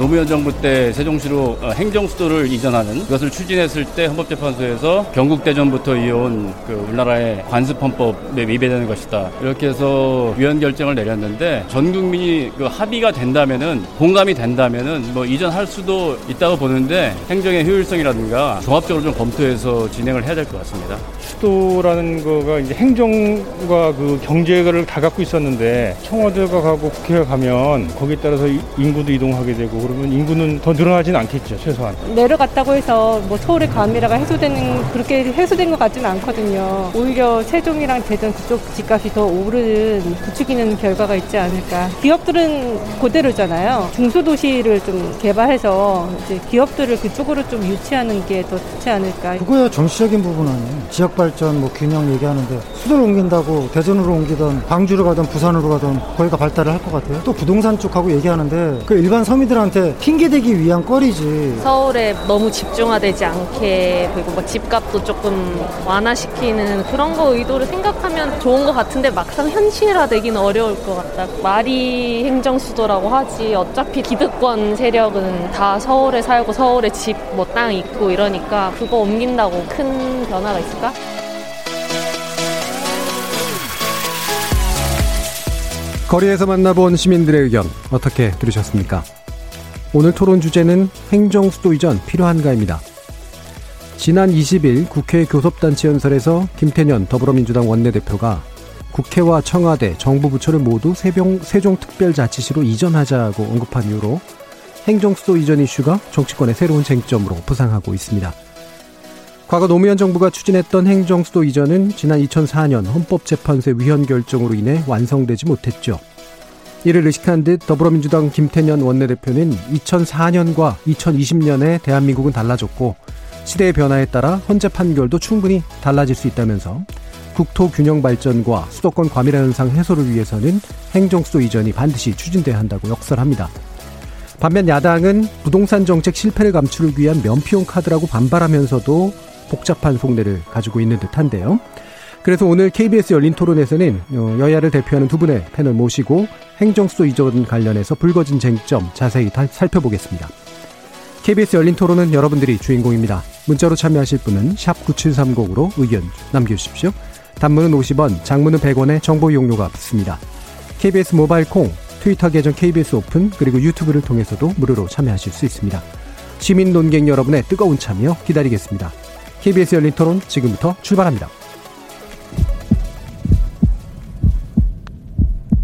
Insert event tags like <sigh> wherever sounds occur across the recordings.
노무현 정부 때 세종시로 어, 행정수도를 이전하는 그것을 추진했을 때 헌법재판소에서 경국대전부터 이어온 그 우리나라의 관습헌법에 위배되는 것이다. 이렇게 해서 위헌 결정을 내렸는데 전 국민이 그 합의가 된다면은 공감이 된다면은 뭐 이전할 수도 있다고 보는데 행정의 효율성이라든가 종합적으로 좀 검토해서 진행을 해야 될 것 같습니다. 수도라는 거가 이제 행정과 그 경제를 다 갖고 있었는데 청와대가 가고 국회가 가면 거기에 따라서 인구도 이동하게 되고 그러면 인구는 더 늘어나지는 않겠죠 최소한. 내려갔다고 해서 뭐 서울의 감미라가 해소되는 그렇게 해소된 것 같지는 않거든요. 오히려 세종이랑 대전 그쪽 집값이 더 오른 부추기는 결과가 있지 않을까. 기업들은 그대로잖아요. 중소도시를 좀 개발해서 이제 기업들을 그쪽으로 좀 유치하는 게 더 좋지 않을까. 그거야 정치적인 부분 아니에요. 지역 발전 뭐 균형 얘기하는데 수도를 옮긴다고 대전으로 옮기던 광주로 가든 부산으로 가든 거기가 발달을 할 것 같아요. 또 부동산 쪽하고 얘기하는데 그 일반 서민들한테 핑계대기 위한 거리지. 서울에 너무 집중화되지 않게 그리고 뭐 집값도 조금 완화시키는 그런 거 의도를 생각하면 좋은 것 같은데 막상 현실화되기는 어려울 것 같다. 말이 행정수도라고 하지 어차피 기득권 세력은 다 서울에 살고 서울에 집 뭐 땅 있고 이러니까 그거 옮긴다고 큰 변화가 있을까? 거리에서 만나본 시민들의 의견 어떻게 들으셨습니까? 오늘 토론 주제는 행정 수도 이전 필요한가입니다. 지난 20일 국회 교섭단체 연설에서 김태년 더불어민주당 원내대표가 국회와 청와대, 정부 부처를 모두 세종, 세종특별자치시로 이전하자고 언급한 이후로 행정 수도 이전 이슈가 정치권의 새로운 쟁점으로 부상하고 있습니다. 과거 노무현 정부가 추진했던 행정 수도 이전은 지난 2004년 헌법재판소의 위헌 결정으로 인해 완성되지 못했죠. 이를 의식한 듯 더불어민주당 김태년 원내대표는 2004년과 2020년에 대한민국은 달라졌고 시대의 변화에 따라 헌재 판결도 충분히 달라질 수 있다면서 국토 균형 발전과 수도권 과밀화 현상 해소를 위해서는 행정 수도 이전이 반드시 추진돼야 한다고 역설합니다. 반면 야당은 부동산 정책 실패를 감추기 위한 면피용 카드라고 반발하면서도 복잡한 속내를 가지고 있는 듯한데요. 그래서 오늘 KBS 열린 토론에서는 어, 여야를 대표하는 두 분의 패널 모시고 행정수도 이전 관련해서 불거진 쟁점 자세히 살펴보겠습니다. KBS 열린 토론은 여러분들이 주인공입니다. 문자로 참여하실 분은 9730으로 의견 남겨주십시오. 단문은 50원, 장문은 100원의 정보 이용료가 붙습니다. KBS 모바일 콩, 트위터 계정 KBS 오픈, 그리고 유튜브를 통해서도 무료로 참여하실 수 있습니다. 시민 논객 여러분의 뜨거운 참여 기다리겠습니다. KBS 열린 토론 지금부터 출발합니다.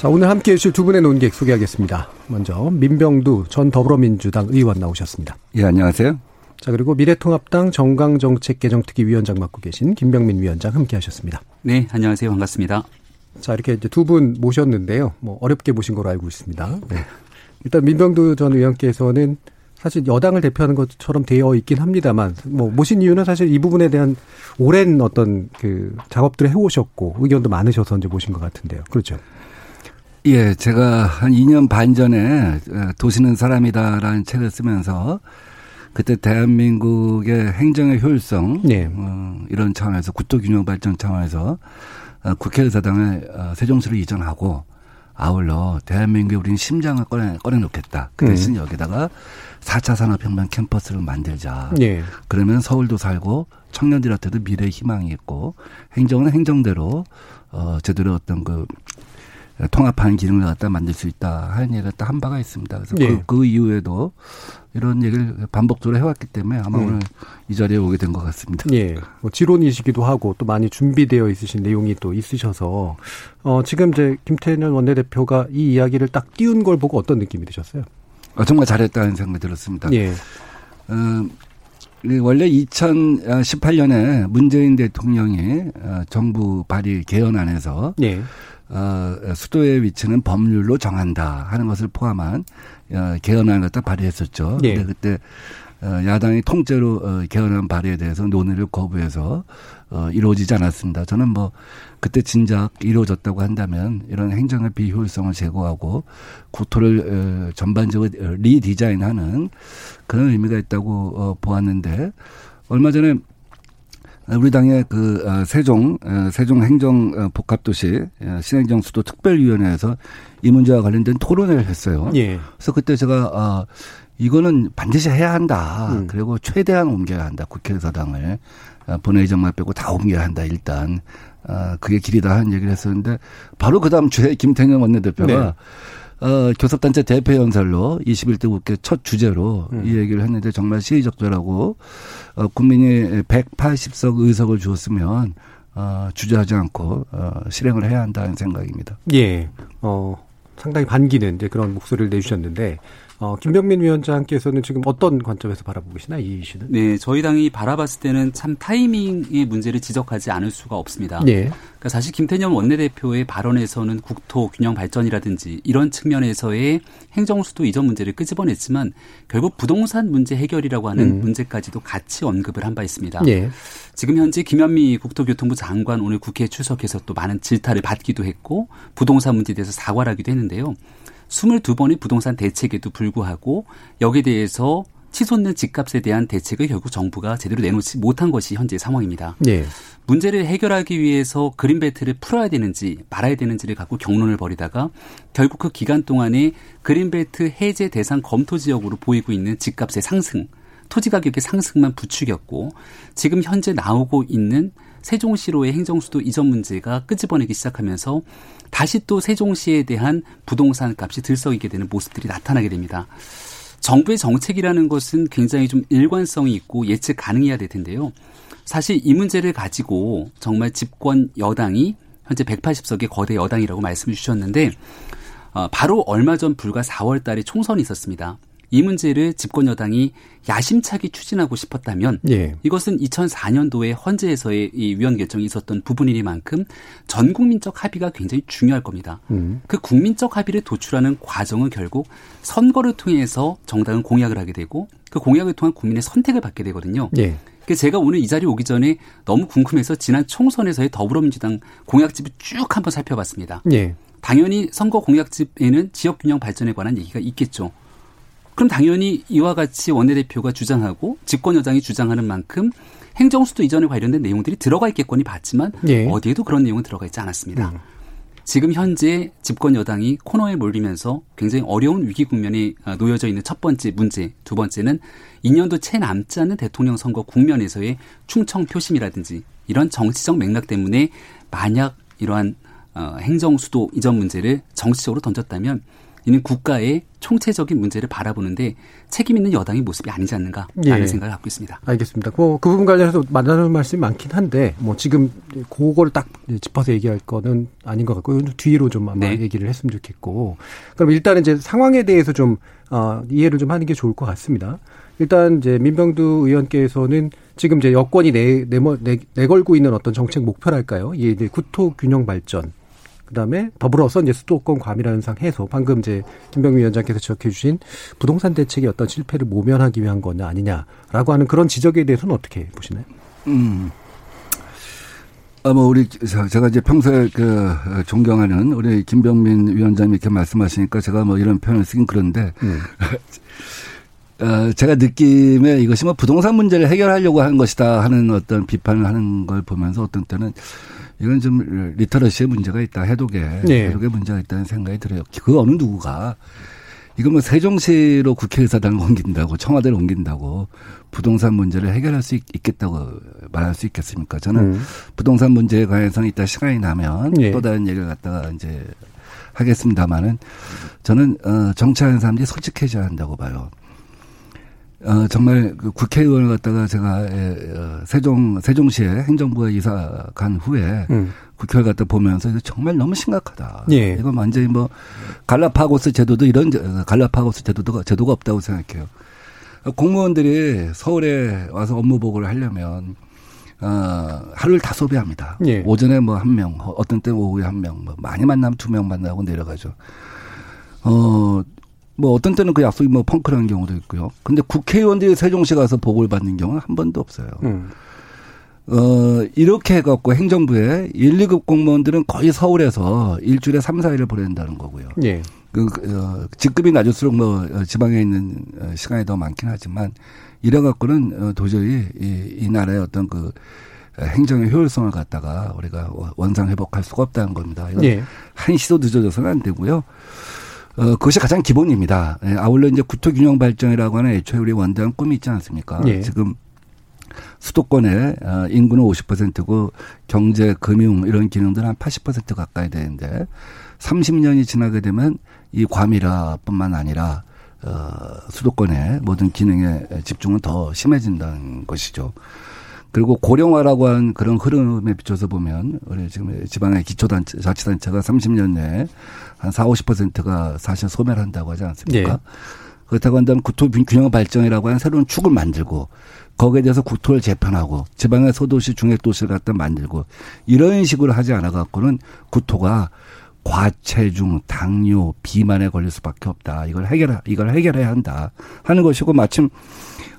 자, 오늘 함께 해주실 두 분의 논객 소개하겠습니다. 먼저 민병두 전 더불어민주당 의원 나오셨습니다. 예, 안녕하세요. 자, 그리고 미래통합당 정강정책개정특위위원장 맡고 계신 김병민 위원장 함께 하셨습니다. 네, 안녕하세요. 반갑습니다. 자, 이렇게 이제 두 분 모셨는데요. 뭐 어렵게 모신 걸로 알고 있습니다. 네. 일단 민병두 전 의원께서는 사실 여당을 대표하는 것처럼 되어 있긴 합니다만 뭐 모신 이유는 사실 이 부분에 대한 오랜 어떤 그 작업들을 해오셨고 의견도 많으셔서 이제 모신 것 같은데요. 그렇죠. 예, 제가 한 2년 반 전에 도시는 사람이다라는 책을 쓰면서 그때 대한민국의 행정의 효율성 네. 어, 이런 차원에서 국토균형 발전 차원에서 어, 국회의사당을 어, 세종시로 이전하고 아울러 대한민국의 우리는 심장을 꺼내, 꺼내놓겠다. 그 대신 음. 여기다가 4차 산업혁명 캠퍼스를 만들자. 네. 그러면 서울도 살고 청년들한테도 미래의 희망이 있고 행정은 행정대로 어, 제대로 어떤 그 통합하는 기능을 갖다 만들 수 있다 하는 얘기가 딱한 바가 있습니다. 그래서 네. 그, 그 이후에도 이런 얘기를 반복적으로 해왔기 때문에 아마 음. 오늘 이 자리에 오게 된 것 같습니다. 예. 뭐 지론이시기도 하고 또 많이 준비되어 있으신 내용이 또 있으셔서 어, 지금 이제 김태년 원내대표가 이 이야기를 딱 띄운 걸 보고 어떤 느낌이 드셨어요? 어, 정말 잘했다는 생각이 들었습니다. 예. 어, 원래 2018년에 문재인 대통령이 어, 정부 발의 개헌안에서 네. 어, 수도의 위치는 법률로 정한다 하는 것을 포함한 어, 개헌안을 갖다 발의했었죠. 네. 근데 그때 어, 야당이 통째로 어, 개헌안 발의에 대해서 논의를 거부해서 어, 이루어지지 않았습니다. 저는 뭐 그때 진작 이루어졌다고 한다면 이런 행정의 비효율성을 제거하고 국토를 전반적으로 리디자인하는 그런 의미가 있다고 어, 보았는데 얼마 전에 우리 당의 그 세종 세종 행정 복합도시 신행정 수도 특별위원회에서 이 문제와 관련된 토론을 했어요. 예. 그래서 그때 제가 아 이거는 반드시 해야 한다. 음. 그리고 최대한 옮겨야 한다. 국회의사당을 아, 본회의장만 빼고 다 옮겨야 한다. 일단 아, 그게 길이다 하는 얘기를 했었는데 바로 그 다음 주에 김태년 원내대표가 네. 어, 교섭단체 대표 연설로 21대 국회 첫 주제로 음. 이 얘기를 했는데 정말 시의적절하고 어, 국민이 180석 의석을 주었으면 어, 주저하지 않고 어, 실행을 해야 한다는 생각입니다. 예. 어, 상당히 반기는 이제 그런 목소리를 내주셨는데 어, 김병민 위원장께서는 지금 어떤 관점에서 바라보고 계시나 이 이슈는? 네, 저희 당이 바라봤을 때는 참 타이밍의 문제를 지적하지 않을 수가 없습니다. 네. 그러니까 사실 김태년 원내대표의 발언에서는 국토 균형 발전이라든지 이런 측면에서의 행정수도 이전 문제를 끄집어냈지만 결국 부동산 문제 해결이라고 하는 음. 문제까지도 같이 언급을 한 바 있습니다. 네. 지금 현재 김현미 국토교통부 장관 오늘 국회에 출석해서 또 많은 질타를 받기도 했고 부동산 문제에 대해서 사과를 하기도 했는데요. 22번의 부동산 대책에도 불구하고 여기에 대해서 치솟는 집값에 대한 대책을 결국 정부가 제대로 내놓지 못한 것이 현재 상황입니다. 네. 문제를 해결하기 위해서 그린벨트를 풀어야 되는지 말아야 되는지를 갖고 경론을 벌이다가 결국 그 기간 동안에 그린벨트 해제 대상 검토 지역으로 보이고 있는 집값의 상승, 토지 가격의 상승만 부추겼고 지금 현재 나오고 있는 세종시로의 행정수도 이전 문제가 끄집어내기 시작하면서 다시 또 세종시에 대한 부동산 값이 들썩이게 되는 모습들이 나타나게 됩니다. 정부의 정책이라는 것은 굉장히 좀 일관성이 있고 예측 가능해야 될 텐데요. 사실 이 문제를 가지고 정말 집권 여당이 현재 180석의 거대 여당이라고 말씀을 주셨는데 어, 바로 얼마 전 불과 4월 달에 총선이 있었습니다. 이 문제를 집권 여당이 야심차게 추진하고 싶었다면 예. 이것은 2004년도에 헌재에서의 이 위원 결정이 있었던 부분이니만큼 전 국민적 합의가 굉장히 중요할 겁니다. 음. 그 국민적 합의를 도출하는 과정은 결국 선거를 통해서 정당은 공약을 하게 되고 그 공약을 통한 국민의 선택을 받게 되거든요. 예. 그 제가 오늘 이 자리에 오기 전에 너무 궁금해서 지난 총선에서의 더불어민주당 공약집을 쭉 한번 살펴봤습니다. 예. 당연히 선거 공약집에는 지역균형 발전에 관한 얘기가 있겠죠. 그럼 당연히 이와 같이 원내대표가 주장하고 집권 여당이 주장하는 만큼 행정수도 이전에 관련된 내용들이 들어가 있겠거니 봤지만 예. 어디에도 그런 내용은 들어가 있지 않았습니다. 음. 지금 현재 집권 여당이 코너에 몰리면서 굉장히 어려운 위기 국면에 놓여져 있는 첫 번째 문제, 두 번째는 2년도 채 남지 않는 대통령 선거 국면에서의 충청 표심이라든지 이런 정치적 맥락 때문에 만약 이러한 어, 행정 수도 이전 문제를 정치적으로 던졌다면 이는 국가의 총체적인 문제를 바라보는데 책임 있는 여당의 모습이 아니지 않는가라는 예. 생각을 갖고 있습니다. 알겠습니다. 그, 그 부분 관련해서 만나는 말씀이 많긴 한데 뭐 지금 그거를 딱 짚어서 얘기할 거는 아닌 것 같고 뒤로 좀 아마 네. 얘기를 했으면 좋겠고 그럼 일단은 이제 상황에 대해서 좀 어, 이해를 좀 하는 게 좋을 것 같습니다. 일단 이제 민병두 의원께서는 지금 이제 여권이 내, 내, 내, 내걸고 있는 어떤 정책 목표랄까요? 이게 이제 구토 균형 발전 그다음에 더불어서 이제 수도권 과밀화 현상 해소 방금 이제 김병민 위원장께서 지적해 주신 부동산 대책의 어떤 실패를 모면하기 위한 거냐 아니냐라고 하는 그런 지적에 대해서는 어떻게 보시나요? 음. 아, 뭐, 우리, 제가 이제 평소에 그, 존경하는 우리 김병민 위원장님 이렇게 말씀하시니까 제가 뭐 이런 표현을 쓰긴 그런데, 음. <laughs> 어, 제가 느낌에 이것이 뭐 부동산 문제를 해결하려고 하는 것이다 하는 어떤 비판을 하는 걸 보면서 어떤 때는 이건 좀 리터러시의 문제가 있다. 해독에 네. 해독의 문제가 있다는 생각이 들어요. 그 어느 누구가 이거 뭐 세종시로 국회의사당을 옮긴다고 청와대를 옮긴다고 부동산 문제를 해결할 수 있, 겠다고 말할 수 있겠습니까? 저는 음. 부동산 문제에 관해서는 이따 시간이 나면 네. 또 다른 얘기를 갖다가 이제 하겠습니다만은 저는 어 정치하는 사람들이 솔직해져야 한다고 봐요. 어, 정말 그 국회의원을 갖다가 제가 에, 어, 세종 세종시에 행정부에 이사 간 후에 음. 국회를 갖다 보면서 이거 정말 너무 심각하다. 예. 이거 완전히 뭐 갈라파고스 제도도 이런 갈라파고스 제도도 제도가 없다고 생각해요. 공무원들이 서울에 와서 업무 보고를 하려면 어, 하루를 다 소비합니다. 예. 오전에 뭐 한 명, 어떤 때 오후에 한 명, 뭐 많이 만나면 두 명 만나고 내려가죠. 어, 뭐 어떤 때는 그 약속이 뭐 펑크라는 경우도 있고요. 근데 국회의원들이 세종시 가서 보고를 받는 경우는 한 번도 없어요. 음. 어, 이렇게 해갖고 행정부에 1, 2급 공무원들은 거의 서울에서 일주일에 3, 4일을 보낸다는 거고요. 예. 그, 어, 직급이 낮을수록 뭐 어, 지방에 있는 어, 시간이 더 많긴 하지만 이래갖고는 어, 도저히 이, 이 나라의 어떤 그 행정의 효율성을 갖다가 우리가 원상 회복할 수가 없다는 겁니다. 이건 예. 한 시도 늦어져서는 안 되고요. 어, 그것이 가장 기본입니다. 예, 아울러 이제 구토균형 발전이라고 하는 애초에 우리 원대한 꿈이 있지 않습니까? 예. 지금 수도권의 어, 인구는 50%고 경제, 금융 이런 기능들은 한 80% 가까이 되는데 30년이 지나게 되면 이 과밀화뿐만 아니라 어, 수도권의 모든 기능에 집중은 더 심해진다는 것이죠. 그리고 고령화라고 하는 그런 흐름에 비춰서 보면 우리 지금 지방의 기초단체 자치단체가 30년 내에 한 4, 50%가 사실 소멸 한다고 하지 않습니까? 네. 그렇다고 한다면 구토 균형 발전이라고 하는 새로운 축을 만들고 거기에 대해서 국토를 재편하고 지방의 소도시 중액도시를 갖다 만들고 이런 식으로 하지 않아 갖고는 구토가 과체중, 당뇨, 비만에 걸릴 수밖에 없다. 이걸 해결, 이걸 해결해야 한다. 하는 것이고 마침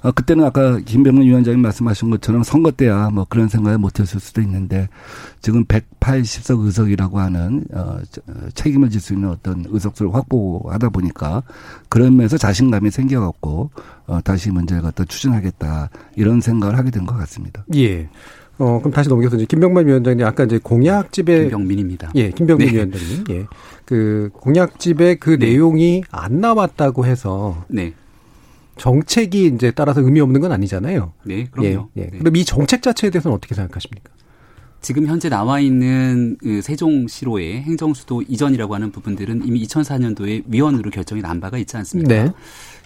어, 그때는 아까 김병문 위원장님 말씀하신 것처럼 선거 때야 뭐 그런 생각을 못했을 수도 있는데 지금 180석 의석이라고 하는 어, 책임을 질 수 있는 어떤 의석수를 확보하다 보니까 그런 면에서 자신감이 생겨갖고 어, 다시 문제를 갖다 추진하겠다 이런 생각을 하게 된 것 같습니다. 예. 어, 그럼 다시 넘겨서 이제 김병만 위원장님 아까 이제 공약집에 김병민입니다. 예, 김병민 네. 위원장님. 예. 그 공약집에 그 네. 내용이 안 나왔다고 해서 네. 정책이 이제 따라서 의미 없는 건 아니잖아요. 네, 그럼요. 예, 예. 네. 그럼 이 정책 자체에 대해서는 어떻게 생각하십니까? 지금 현재 나와 있는 그 세종시로의 행정수도 이전이라고 하는 부분들은 이미 2004년도에 위원으로 결정이 난 바가 있지 않습니까? 네.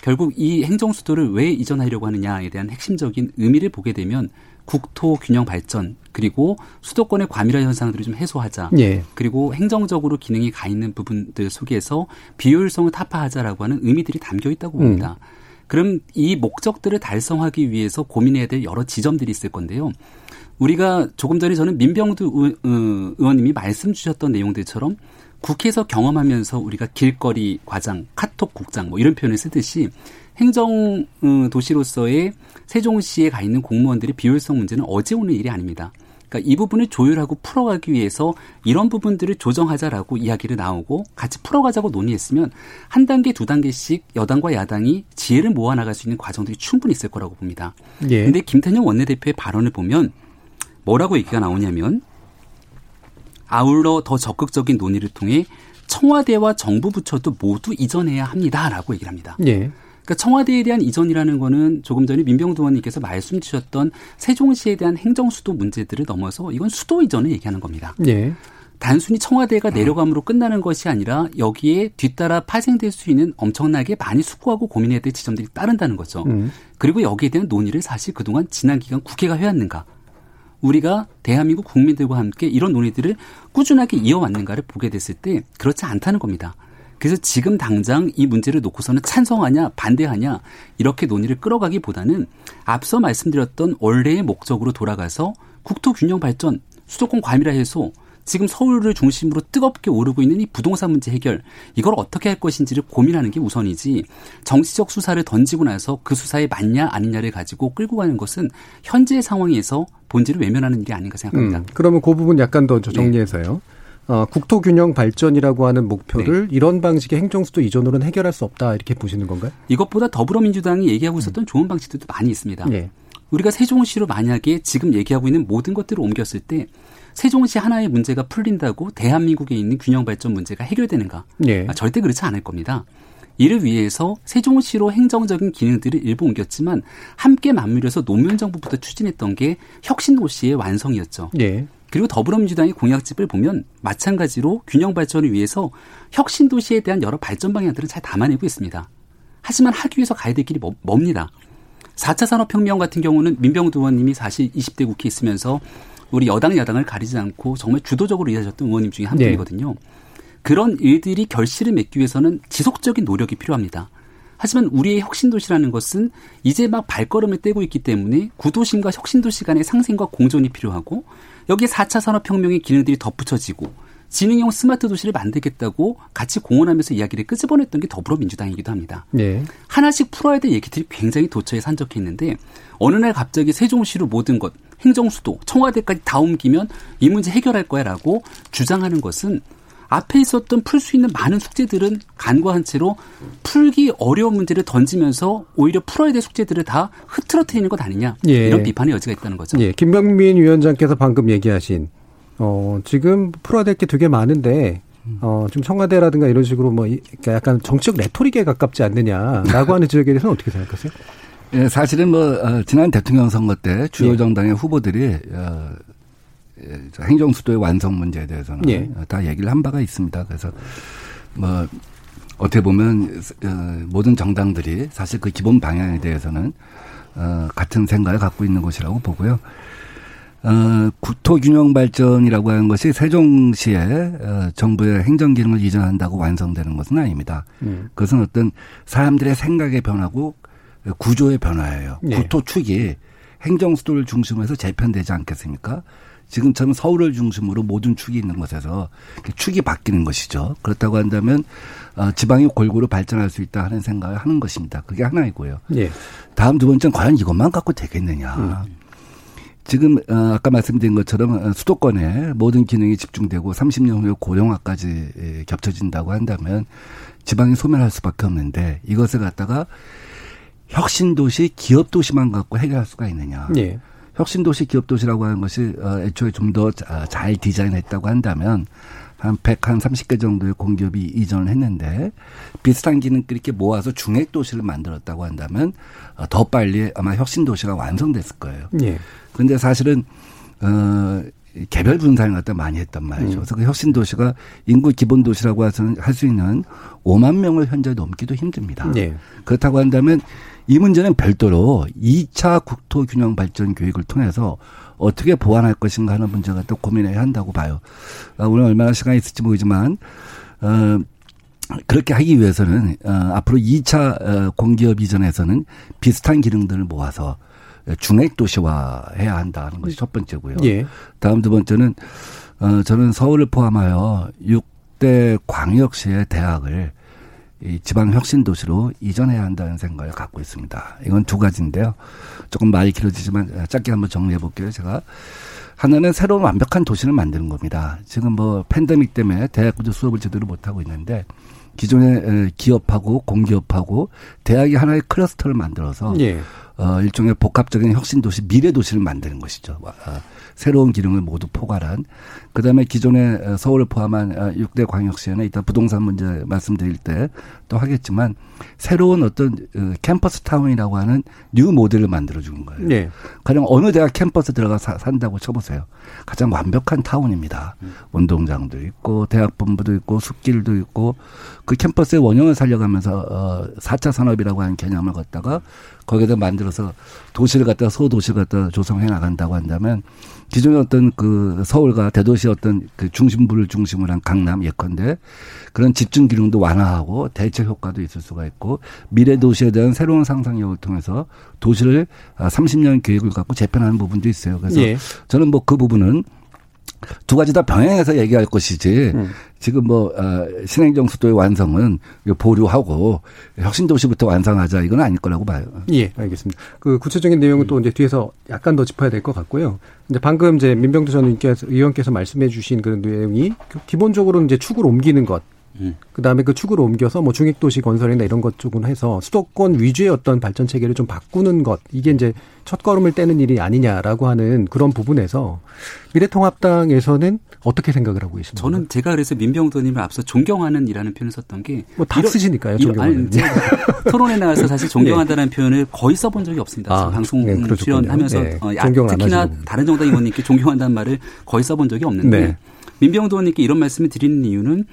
결국 이 행정수도를 왜 이전하려고 하느냐에 대한 핵심적인 의미를 보게 되면 국토 균형 발전 그리고 수도권의 과밀화 현상들을 좀 해소하자. 예. 그리고 행정적으로 기능이 가 있는 부분들 속에서 비효율성을 타파하자라고 하는 의미들이 담겨 있다고 봅니다. 음. 그럼 이 목적들을 달성하기 위해서 고민해야 될 여러 지점들이 있을 건데요. 우리가 조금 전에 저는 민병두 의원님이 말씀 주셨던 내용들처럼 국회에서 경험하면서 우리가 길거리 과장, 카톡 국장 뭐 이런 표현을 쓰듯이 행정 어, 도시로서의 세종시에 가 있는 공무원들의 비효율성 문제는 어제 오는 일이 아닙니다. 그러니까 이 부분을 조율하고 풀어가기 위해서 이런 부분들을 조정하자라고 이야기를 나오고 같이 풀어가자고 논의했으면 한 단계 두 단계씩 여당과 야당이 지혜를 모아 나갈 수 있는 과정들이 충분히 있을 거라고 봅니다. 예. 근데 김태년 원내대표의 발언을 보면 뭐라고 얘기가 나오냐면 아울러 더 적극적인 논의를 통해 청와대와 정부 부처도 모두 이전해야 합니다라고 얘기를 합니다. 예. 그러니까 청와대에 대한 이전이라는 거는 조금 전에 민병두 의원님께서 말씀 주셨던 세종시에 대한 행정 수도 문제들을 넘어서 이건 수도 이전을 얘기하는 겁니다. 예. 단순히 청와대가 내려감으로 끝나는 것이 아니라 여기에 뒤따라 파생될 수 있는 엄청나게 많이 숙고하고 고민해야 될 지점들이 따른다는 거죠. 음. 그리고 여기에 대한 논의를 사실 그동안 지난 기간 국회가 해왔는가. 우리가 대한민국 국민들과 함께 이런 논의들을 꾸준하게 이어왔는가를 보게 됐을 때 그렇지 않다는 겁니다. 그래서 지금 당장 이 문제를 놓고서는 찬성하냐 반대하냐 이렇게 논의를 끌어가기보다는 앞서 말씀드렸던 원래의 목적으로 돌아가서 국토 균형 발전, 수도권 과밀화 해소, 지금 서울을 중심으로 뜨겁게 오르고 있는 이 부동산 문제 해결 이걸 어떻게 할 것인지를 고민하는 게 우선이지 정치적 수사를 던지고 나서 그 수사에 맞냐 아니냐를 가지고 끌고 가는 것은 현재 상황에서 본질을 외면하는 일이 아닌가 생각합니다. 음, 그러면 그 부분 약간 더 정리해서요. 네. 어, 국토 균형 발전이라고 하는 목표를 네. 이런 방식의 행정 수도 이전으로는 해결할 수 없다 이렇게 보시는 건가요? 이것보다 더불어민주당이 얘기하고 있었던 음. 좋은 방식들도 많이 있습니다. 네. 우리가 세종시로 만약에 지금 얘기하고 있는 모든 것들을 옮겼을 때 세종시 하나의 문제가 풀린다고 대한민국에 있는 균형 발전 문제가 해결되는가? 네. 아, 절대 그렇지 않을 겁니다. 이를 위해서 세종시로 행정적인 기능들을 일부 옮겼지만 함께 맞물려서 노무현 정부부터 추진했던 게 혁신도시의 완성이었죠. 네. 그리고 더불어민주당의 공약집을 보면 마찬가지로 균형 발전을 위해서 혁신 도시에 대한 여러 발전 방향들을 잘 담아내고 있습니다. 하지만 하기 위해서 가야 될 길이 멉니다. 4차 산업혁명 같은 경우는 민병두 의원님이 사실 20대 국회에 있으면서 우리 여당 야당을 가리지 않고 정말 주도적으로 일하셨던 의원님 중에 한 네. 분이거든요. 그런 일들이 결실을 맺기 위해서는 지속적인 노력이 필요합니다. 하지만 우리의 혁신도시라는 것은 이제 막 발걸음을 떼고 있기 때문에 구도심과 혁신도시 간의 상생과 공존이 필요하고 여기에 4차 산업혁명의 기능들이 덧붙여지고 지능형 스마트 도시를 만들겠다고 같이 공헌하면서 이야기를 끄집어냈던 게 더불어민주당이기도 합니다. 네. 하나씩 풀어야 될 얘기들이 굉장히 도처에 산적해 있는데 어느 날 갑자기 세종시로 모든 것 행정수도 청와대까지 다 옮기면 이 문제 해결할 거야라고 주장하는 것은 앞에 있었던 풀 수 있는 많은 숙제들은 간과한 채로 풀기 어려운 문제를 던지면서 오히려 풀어야 될 숙제들을 다 흐트러뜨리는 것 아니냐 예. 이런 비판의 여지가 있다는 거죠. 예. 김병민 위원장께서 방금 얘기하신 어, 지금 풀어야 될 게 되게 많은데 어, 좀 청와대라든가 이런 식으로 뭐 그러니까 약간 정치적 레토릭에 가깝지 않느냐라고 하는 지적에 대해서는 어떻게 생각하세요? 예, 사실은 뭐 어, 지난 대통령 선거 때 주요 예. 정당의 후보들이 어, 예, 행정 수도의 완성 문제에 대해서는 예. 다 얘기를 한 바가 있습니다. 그래서 뭐 어떻게 보면 어, 모든 정당들이 사실 그 기본 방향에 대해서는 어, 같은 생각을 갖고 있는 것이라고 보고요. 어, 국토균형 발전이라고 하는 것이 세종시에 어, 정부의 행정 기능을 이전한다고 완성되는 것은 아닙니다. 음. 그것은 어떤 사람들의 생각의 변화고 구조의 변화예요. 네. 국토 축이 행정 수도를 중심으로 해서 재편되지 않겠습니까? 지금처럼 서울을 중심으로 모든 축이 있는 곳에서 축이 바뀌는 것이죠. 그렇다고 한다면 어, 지방이 골고루 발전할 수 있다 하는 생각을 하는 것입니다. 그게 하나이고요. 네. 다음 두 번째는 과연 이것만 갖고 되겠느냐. 음. 지금 어, 아까 말씀드린 것처럼 어, 수도권에 모든 기능이 집중되고 30년 후에 고령화까지 예, 겹쳐진다고 한다면 지방이 소멸할 수밖에 없는데 이것을 갖다가 혁신 도시, 기업 도시만 갖고 해결할 수가 있느냐. 네. 혁신도시, 기업도시라고 하는 것이 어, 애초에 좀 더잘 아, 디자인했다고 한다면 한 100, 한 30개 정도의 공기업이 이전을 했는데 비슷한 기능들 이렇게 모아서 중액도시를 만들었다고 한다면 더 빨리 아마 혁신도시가 완성됐을 거예요. 네. 그런데 사실은 어 개별 분산을 갖다 많이 했단 말이죠. 음. 그래서 그 혁신 도시가 인구 기본 도시라고 할 수 있는 5만 명을 현재 넘기도 힘듭니다. 네. 그렇다고 한다면 이 문제는 별도로 2차 국토 균형 발전 계획을 통해서 어떻게 보완할 것인가 하는 문제가 또 고민해야 한다고 봐요. 아, 오늘 얼마나 시간이 있을지 모르지만 어 그렇게 하기 위해서는 어 앞으로 2차 어, 공기업 이전에서는 비슷한 기능들을 모아서 중액 도시화해야 한다는 것이 첫 번째고요. 예. 다음 두 번째는 어 저는 서울을 포함하여 6대 광역시의 대학을 이 지방 혁신 도시로 이전해야 한다는 생각을 갖고 있습니다. 이건 두 가지인데요. 조금 말이 길어지지만 짧게 한번 정리해 볼게요. 제가 하나는 새로운 완벽한 도시를 만드는 겁니다. 지금 뭐 팬데믹 때문에 대학부도 수업을 제대로 못 하고 있는데 기존의 기업하고 공기업하고 대학이 하나의 클러스터를 만들어서 예. 어, 일종의 복합적인 혁신 도시, 미래 도시를 만드는 것이죠. 어, 새로운 기능을 모두 포괄한. 그 다음에 기존의 어, 서울을 포함한 6대 어, 광역시에는 이따 부동산 문제 말씀드릴 때 또 하겠지만 새로운 어떤 어, 캠퍼스 타운이라고 하는 new 모델을 만들어주는 거예요. 네. 가령 어느 대학 캠퍼스 들어가 서 산다고 쳐보세요. 가장 완벽한 타운입니다. 음. 운동장도 있고 대학 본부도 있고 숲길도 있고 그 캠퍼스의 원형을 살려가면서 어 4차 산업이라고 하는 개념을 갖다가 거기다 만들어서 도시를 갖다 소도시를 갖다 조성해 나간다고 한다면 기존의 어떤 그 서울과 대도시 어떤 그 중심부를 중심으로 한 강남 예컨대 그런 집중 기능도 완화하고 대체 효과도 있을 수가 있고 미래 도시에 대한 새로운 상상력을 통해서 도시를 30년 아, 계획을 갖고 재편하는 부분도 있어요. 그래서 예. 저는 뭐 그 부분은 두 가지 다 병행해서 얘기할 것이지 음. 지금 뭐 어, 신행정 수도의 완성은 보류하고 혁신 도시부터 완성하자 이건 아닐 거라고 봐요. 예, 알겠습니다. 그 구체적인 내용은 음. 또 이제 뒤에서 약간 더 짚어야 될 것 같고요. 근데 방금 이제 민병두 전 의원께서 말씀해 주신 그런 내용이 기본적으로 이제 축을 옮기는 것 음. 그 다음에 그 축으로 옮겨서 뭐 중액도시 건설이나 이런 것 쪽으로 해서 수도권 위주의 어떤 발전 체계를 좀 바꾸는 것 이게 이제 첫 걸음을 떼는 일이 아니냐라고 하는 그런 부분에서 미래통합당에서는 어떻게 생각을 하고 계십니까? 저는 제가 그래서 민병도님을 앞서 존경하는이라는 표현을 썼던 게 뭐다 쓰시니까요. 존경하는. <laughs> 토론에 나와서 사실 존경한다는 네. 표현을 거의 써본 적이 없습니다. 아, 방송 네, 출연하면서 네. 어, 특히나 다른 정당 의원님께 <laughs> 존경한다는 말을 거의 써본 적이 없는데 네. 민병도 의원님께 이런 말씀을 드리는 이유는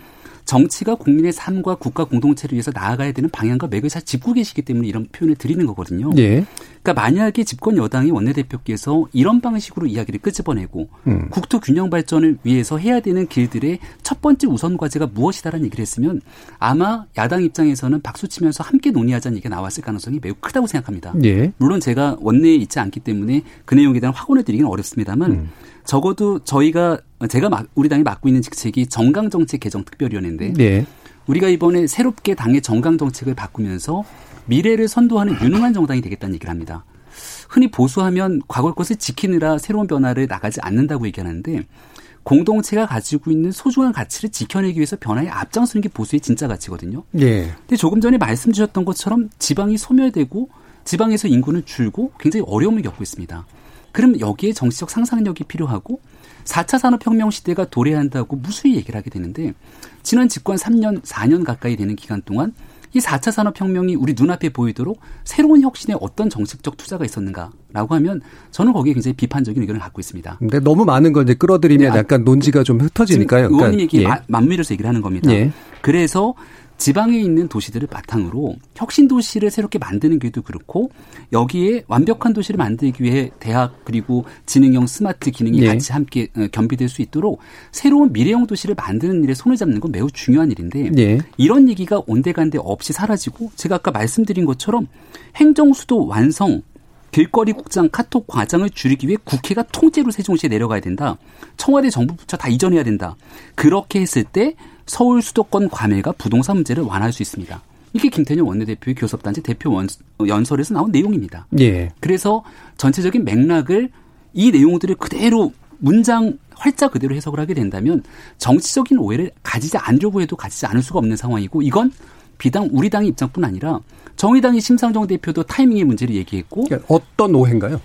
정치가 국민의 삶과 국가 공동체를 위해서 나아가야 되는 방향과 맥을 잘 짚고 계시기 때문에 이런 표현을 드리는 거거든요. 예. 그러니까 만약에 집권 여당의 원내대표께서 이런 방식으로 이야기를 끄집어내고 음. 국토 균형 발전을 위해서 해야 되는 길들의 첫 번째 우선 과제가 무엇이다라는 얘기를 했으면 아마 야당 입장에서는 박수 치면서 함께 논의하자는 얘기가 나왔을 가능성이 매우 크다고 생각합니다. 예. 물론 제가 원내에 있지 않기 때문에 그 내용에 대한 확언을 드리기는 어렵습니다만 음. 적어도 저희가 제가 우리 당이 맡고 있는 직책이 정강 정책 개정 특별위원회인데 네. 우리가 이번에 새롭게 당의 정강 정책을 바꾸면서 미래를 선도하는 유능한 정당이 되겠다는 얘기를 합니다. 흔히 보수하면 과거 것을 지키느라 새로운 변화를 나가지 않는다고 얘기하는데 공동체가 가지고 있는 소중한 가치를 지켜내기 위해서 변화에 앞장서는 게 보수의 진짜 가치거든요. 예. 근데 조금 전에 말씀 주셨던 것처럼 지방이 소멸되고 지방에서 인구는 줄고 굉장히 어려움을 겪고 있습니다. 그럼 여기에 정치적 상상력이 필요하고 4차 산업혁명 시대가 도래한다고 무수히 얘기를 하게 되는데 지난 집권 3년, 4년 가까이 되는 기간 동안 이 4차 산업혁명이 우리 눈앞에 보이도록 새로운 혁신에 어떤 정책적 투자가 있었는가라고 하면 저는 거기에 굉장히 비판적인 의견을 갖고 있습니다. 근데 너무 많은 걸 이제 끌어들이면 네, 약간 논지가 좀 흩어지니까요. 의원님 얘기 그러니까, 예. 맞밀어서 얘기를 하는 겁니다. 예. 그래서 지방에 있는 도시들을 바탕으로 혁신 도시를 새롭게 만드는 길도 그렇고 여기에 완벽한 도시를 만들기 위해 대학 그리고 지능형 스마트 기능이 네. 같이 함께 어, 겸비될 수 있도록 새로운 미래형 도시를 만드는 일에 손을 잡는 건 매우 중요한 일인데 네. 이런 얘기가 온데간데 없이 사라지고 제가 아까 말씀드린 것처럼 행정 수도 완성 길거리 국장 카톡 과장을 줄이기 위해 국회가 통째로 세종시에 내려가야 된다. 청와대 정부 부처 다 이전해야 된다. 그렇게 했을 때 서울 수도권 과밀과 부동산 문제를 완화할 수 있습니다. 이게 김태년 원내대표의 교섭단체 대표 원, 연설에서 나온 내용입니다. 예. 그래서 전체적인 맥락을 이 내용들을 그대로 문장 활자 그대로 해석을 하게 된다면 정치적인 오해를 가지지 않으려고 해도 가지지 않을 수가 없는 상황이고 이건 비당 우리 당의 입장뿐 아니라 정의당의 심상정 대표도 타이밍의 문제를 얘기했고 그러니까 어떤 오해인가요?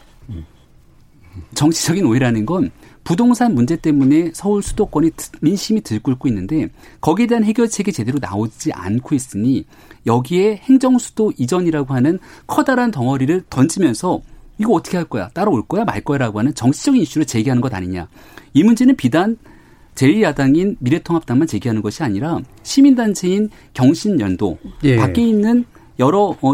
정치적인 오해라는 건 부동산 문제 때문에 서울 수도권이 민심이 들끓고 있는데 거기에 대한 해결책이 제대로 나오지 않고 있으니 여기에 행정수도 이전이라고 하는 커다란 덩어리를 던지면서 이거 어떻게 할 거야? 따라올 거야? 말 거야라고 하는 정치적인 이슈를 제기하는 것 아니냐. 이 문제는 비단 제1야당인 미래통합당만 제기하는 것이 아니라 시민단체인 경신연도 예. 밖에 있는 여러 어,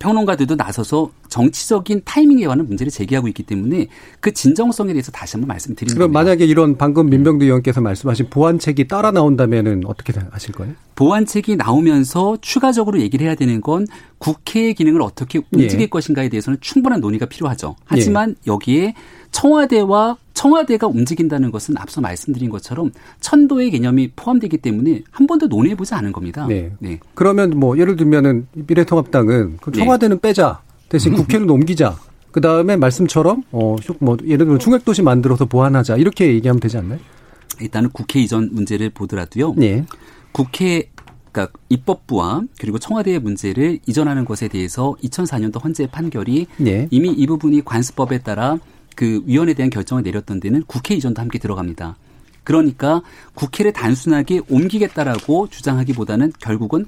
평론가들도 나서서 정치적인 타이밍에 관한 문제를 제기하고 있기 때문에 그 진정성에 대해서 다시 한번 말씀드리는 그럼 겁니다. 만약에 이런 방금 민병두 의원께서 말씀하신 보완책이 따라 나온다면은 어떻게 하실 거예요? 보완책이 나오면서 추가적으로 얘기를 해야 되는 건 국회의 기능을 어떻게 움직일 예. 것인가에 대해서는 충분한 논의가 필요하죠. 하지만 예. 여기에 청와대와 청와대가 움직인다는 것은 앞서 말씀드린 것처럼 천도의 개념이 포함되기 때문에 한 번도 논의해보지 않은 겁니다. 네. 네. 그러면 뭐 예를 들면은 미래통합당은 그 네. 청와대는 네. 빼자 대신 국회는 옮기자. 그 다음에 말씀처럼 어 뭐 예를 들면 중획도시 만들어서 보완하자 이렇게 얘기하면 되지 않나요? 일단은 국회 이전 문제를 보더라도요. 네. 국회 그러니까 입법부와 그리고 청와대의 문제를 이전하는 것에 대해서 2004년도 헌재 판결이 네. 이미 이 부분이 관습법에 따라 그 위원에 대한 결정을 내렸던 데는 국회 이전도 함께 들어갑니다. 그러니까 국회를 단순하게 옮기겠다라고 주장하기보다는 결국은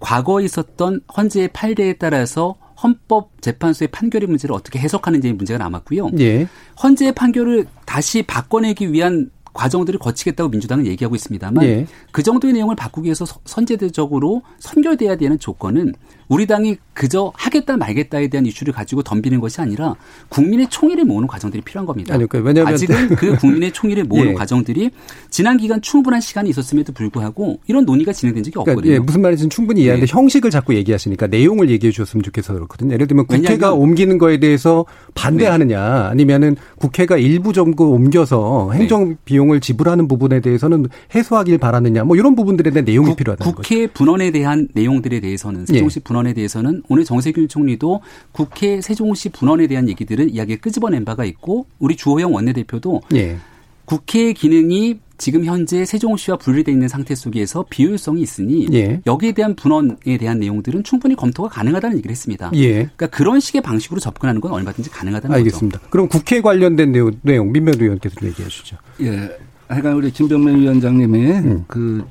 과거에 있었던 헌재의 판례에 따라서 헌법재판소의 판결의 문제를 어떻게 해석하는지의 문제가 남았고요. 예. 헌재의 판결을 다시 바꿔내기 위한 과정들을 거치겠다고 민주당은 얘기하고 있습니다만 예. 그 정도의 내용을 바꾸기 위해서 선제적으로 선결돼야 되는 조건은 우리 당이 그저 하겠다 말겠다에 대한 이슈를 가지고 덤비는 것이 아니라 국민의 총의를 모으는 과정들이 필요한 겁니다. 아니, 그러니까 왜냐하면 아직은 그 국민의 총의를 모으는 <laughs> 예. 과정들이 지난 기간 충분한 시간이 있었음에도 불구하고 이런 논의가 진행된 적이 그러니까 없거든요. 예, 무슨 말인지는 충분히 이해하는데 네. 형식을 자꾸 얘기하시니까 내용을 얘기해 주셨으면 좋겠어 그렇거든요. 예를 들면 국회가 옮기는 거에 대해서 반대하느냐 네. 아니면은 국회가 일부 정도 옮겨서 행정 네. 비용을 지불하는 부분에 대해서는 해소하길 바라느냐 뭐 이런 부분들에 대한 내용이 국, 필요하다는 거죠. 국회 분원에 대한 내용들에 대해서는 세종시 예. 분원에 대해서는 오늘 정세균 총리도 국회 세종시 분원에 대한 얘기들을 이야기에 끄집어낸 바가 있고 우리 주호영 원내대표도 예. 국회의 기능이 지금 현재 세종시와 분리되어 있는 상태 속에서 비효율성이 있으니 예. 여기에 대한 분원에 대한 내용들은 충분히 검토가 가능하다는 얘기를 했습니다. 예. 그러니까 그런 식의 방식으로 접근하는 건 얼마든지 가능하다는 알겠습니다. 거죠. 그럼 국회 관련된 내용, 내용 민변 의원께서 얘기해 주시죠. 예. 하여간 우리 김병민 위원장님의 음. 그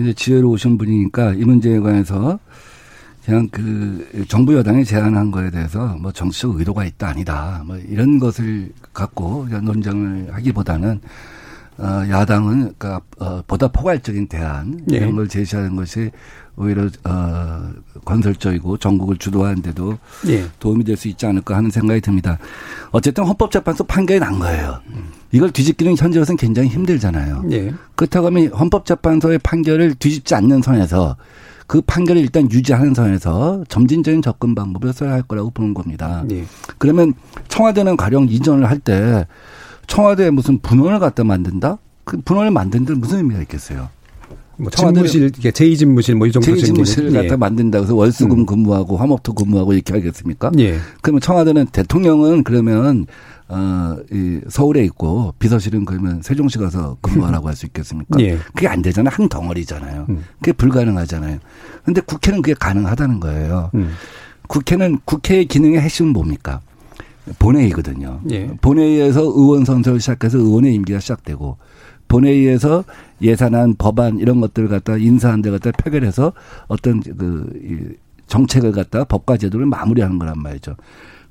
이제 지혜로우신 분이니까 이 문제에 관해서 그냥 그 정부 여당이 제안한 거에 대해서 뭐 정치적 의도가 있다 아니다 뭐 이런 것을 갖고 논쟁을 하기보다는 어, 야당은 그러니까 어, 보다 포괄적인 대안 예. 이런 걸 제시하는 것이 오히려 어, 건설적이고 전국을 주도하는데도 예. 도움이 될 수 있지 않을까 하는 생각이 듭니다. 어쨌든 헌법재판소 판결이 난 거예요. 이걸 뒤집기는 현재로서는 굉장히 힘들잖아요. 예. 그렇다고 하면 헌법재판소의 판결을 뒤집지 않는 선에서 그 판결을 일단 유지하는 선에서 점진적인 접근 방법을 써야 할 거라고 보는 겁니다. 예. 그러면 청와대는 가령 이전을 할 때 청와대에 무슨 분원을 갖다 만든다? 그 분원을 만든데 무슨 의미가 있겠어요? 뭐 집무실, 제2집무실 뭐 이 정도 제2집무실을 갖다 예. 만든다 그래서 월수금 음. 근무하고 화목토 근무하고 이렇게 하겠습니까? 예. 그러면 청와대는 대통령은 그러면 어, 이 서울에 있고 비서실은 그러면 세종시 가서 근무하라고 할 수 있겠습니까? <laughs> 예. 그게 안 되잖아요. 한 덩어리잖아요. 음. 그게 불가능하잖아요. 근데 국회는 그게 가능하다는 거예요. 음. 국회는 국회의 기능의 핵심은 뭡니까? 본회의거든요. 예. 본회의에서 의원 선서를 시작해서 의원의 임기가 시작되고 본회의에서 예산안, 법안 이런 것들을 갖다 인사한 데 갖다 표결해서 어떤 그 정책을 갖다 법과 제도를 마무리하는 거란 말이죠.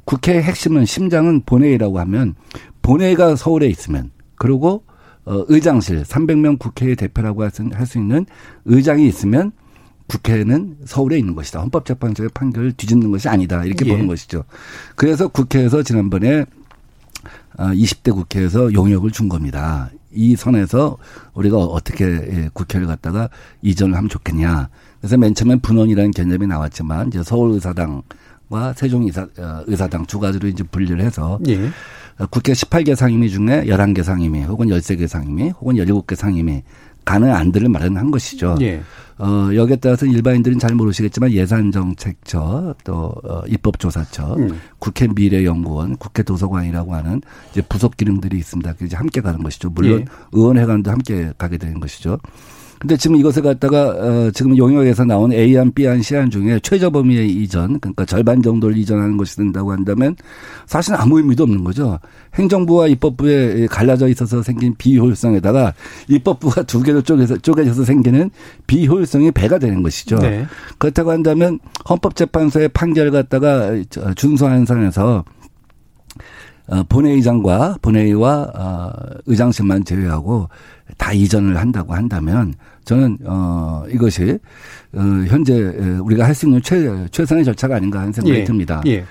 국회의 핵심은 심장은 본회의라고 하면 본회의가 서울에 있으면 그리고 어 의장실 300명 국회의 대표라고 할 수 있는 의장이 있으면 국회는 서울에 있는 것이다. 헌법재판소의 판결을 뒤집는 것이 아니다. 이렇게 예. 보는 것이죠. 그래서 국회에서 지난번에 20대 어, 국회에서 용역을 준 겁니다. 이 선에서 우리가 어떻게 예, 국회를 갖다가 이전을 하면 좋겠냐. 그래서 맨 처음에 분원이라는 개념이 나왔지만 이제 서울의사당 과 세종의사 어, 의사당 두 가지로 이제 분리를 해서 예. 어, 국회 18개 상임위 중에 11개 상임위 혹은 13개 상임위 혹은 17개 상임위 가능 안들을 마련한 것이죠. 예. 어, 여기에 따라서 일반인들은 잘 모르시겠지만 예산정책처 또 어, 입법조사처 음. 국회 미래연구원 국회 도서관이라고 하는 이제 부속 기능들이 있습니다. 그 이제 함께 가는 것이죠. 물론 예. 의원회관도 함께 가게 되는 것이죠. 근데 지금 이것을 갖다가 어 지금 용역에서 나온 A안, B안, C안 중에 최저 범위의 이전, 그러니까 절반 정도를 이전하는 것이 된다고 한다면 사실 아무 의미도 없는 거죠. 행정부와 입법부에 갈라져 있어서 생긴 비효율성에다가 입법부가 두 개로 쪼개서 쪼개져서 생기는 비효율성이 배가 되는 것이죠. 네. 그렇다고 한다면 헌법재판소의 판결을 갖다가 준수하는 선에서 어, 본회의장과 본회의와 어, 의장실만 제외하고 다 이전을 한다고 한다면 저는 어 이것이 어 현재 우리가 할 수 있는 최 최선의 절차가 아닌가 하는 생각이 예. 듭니다. 예.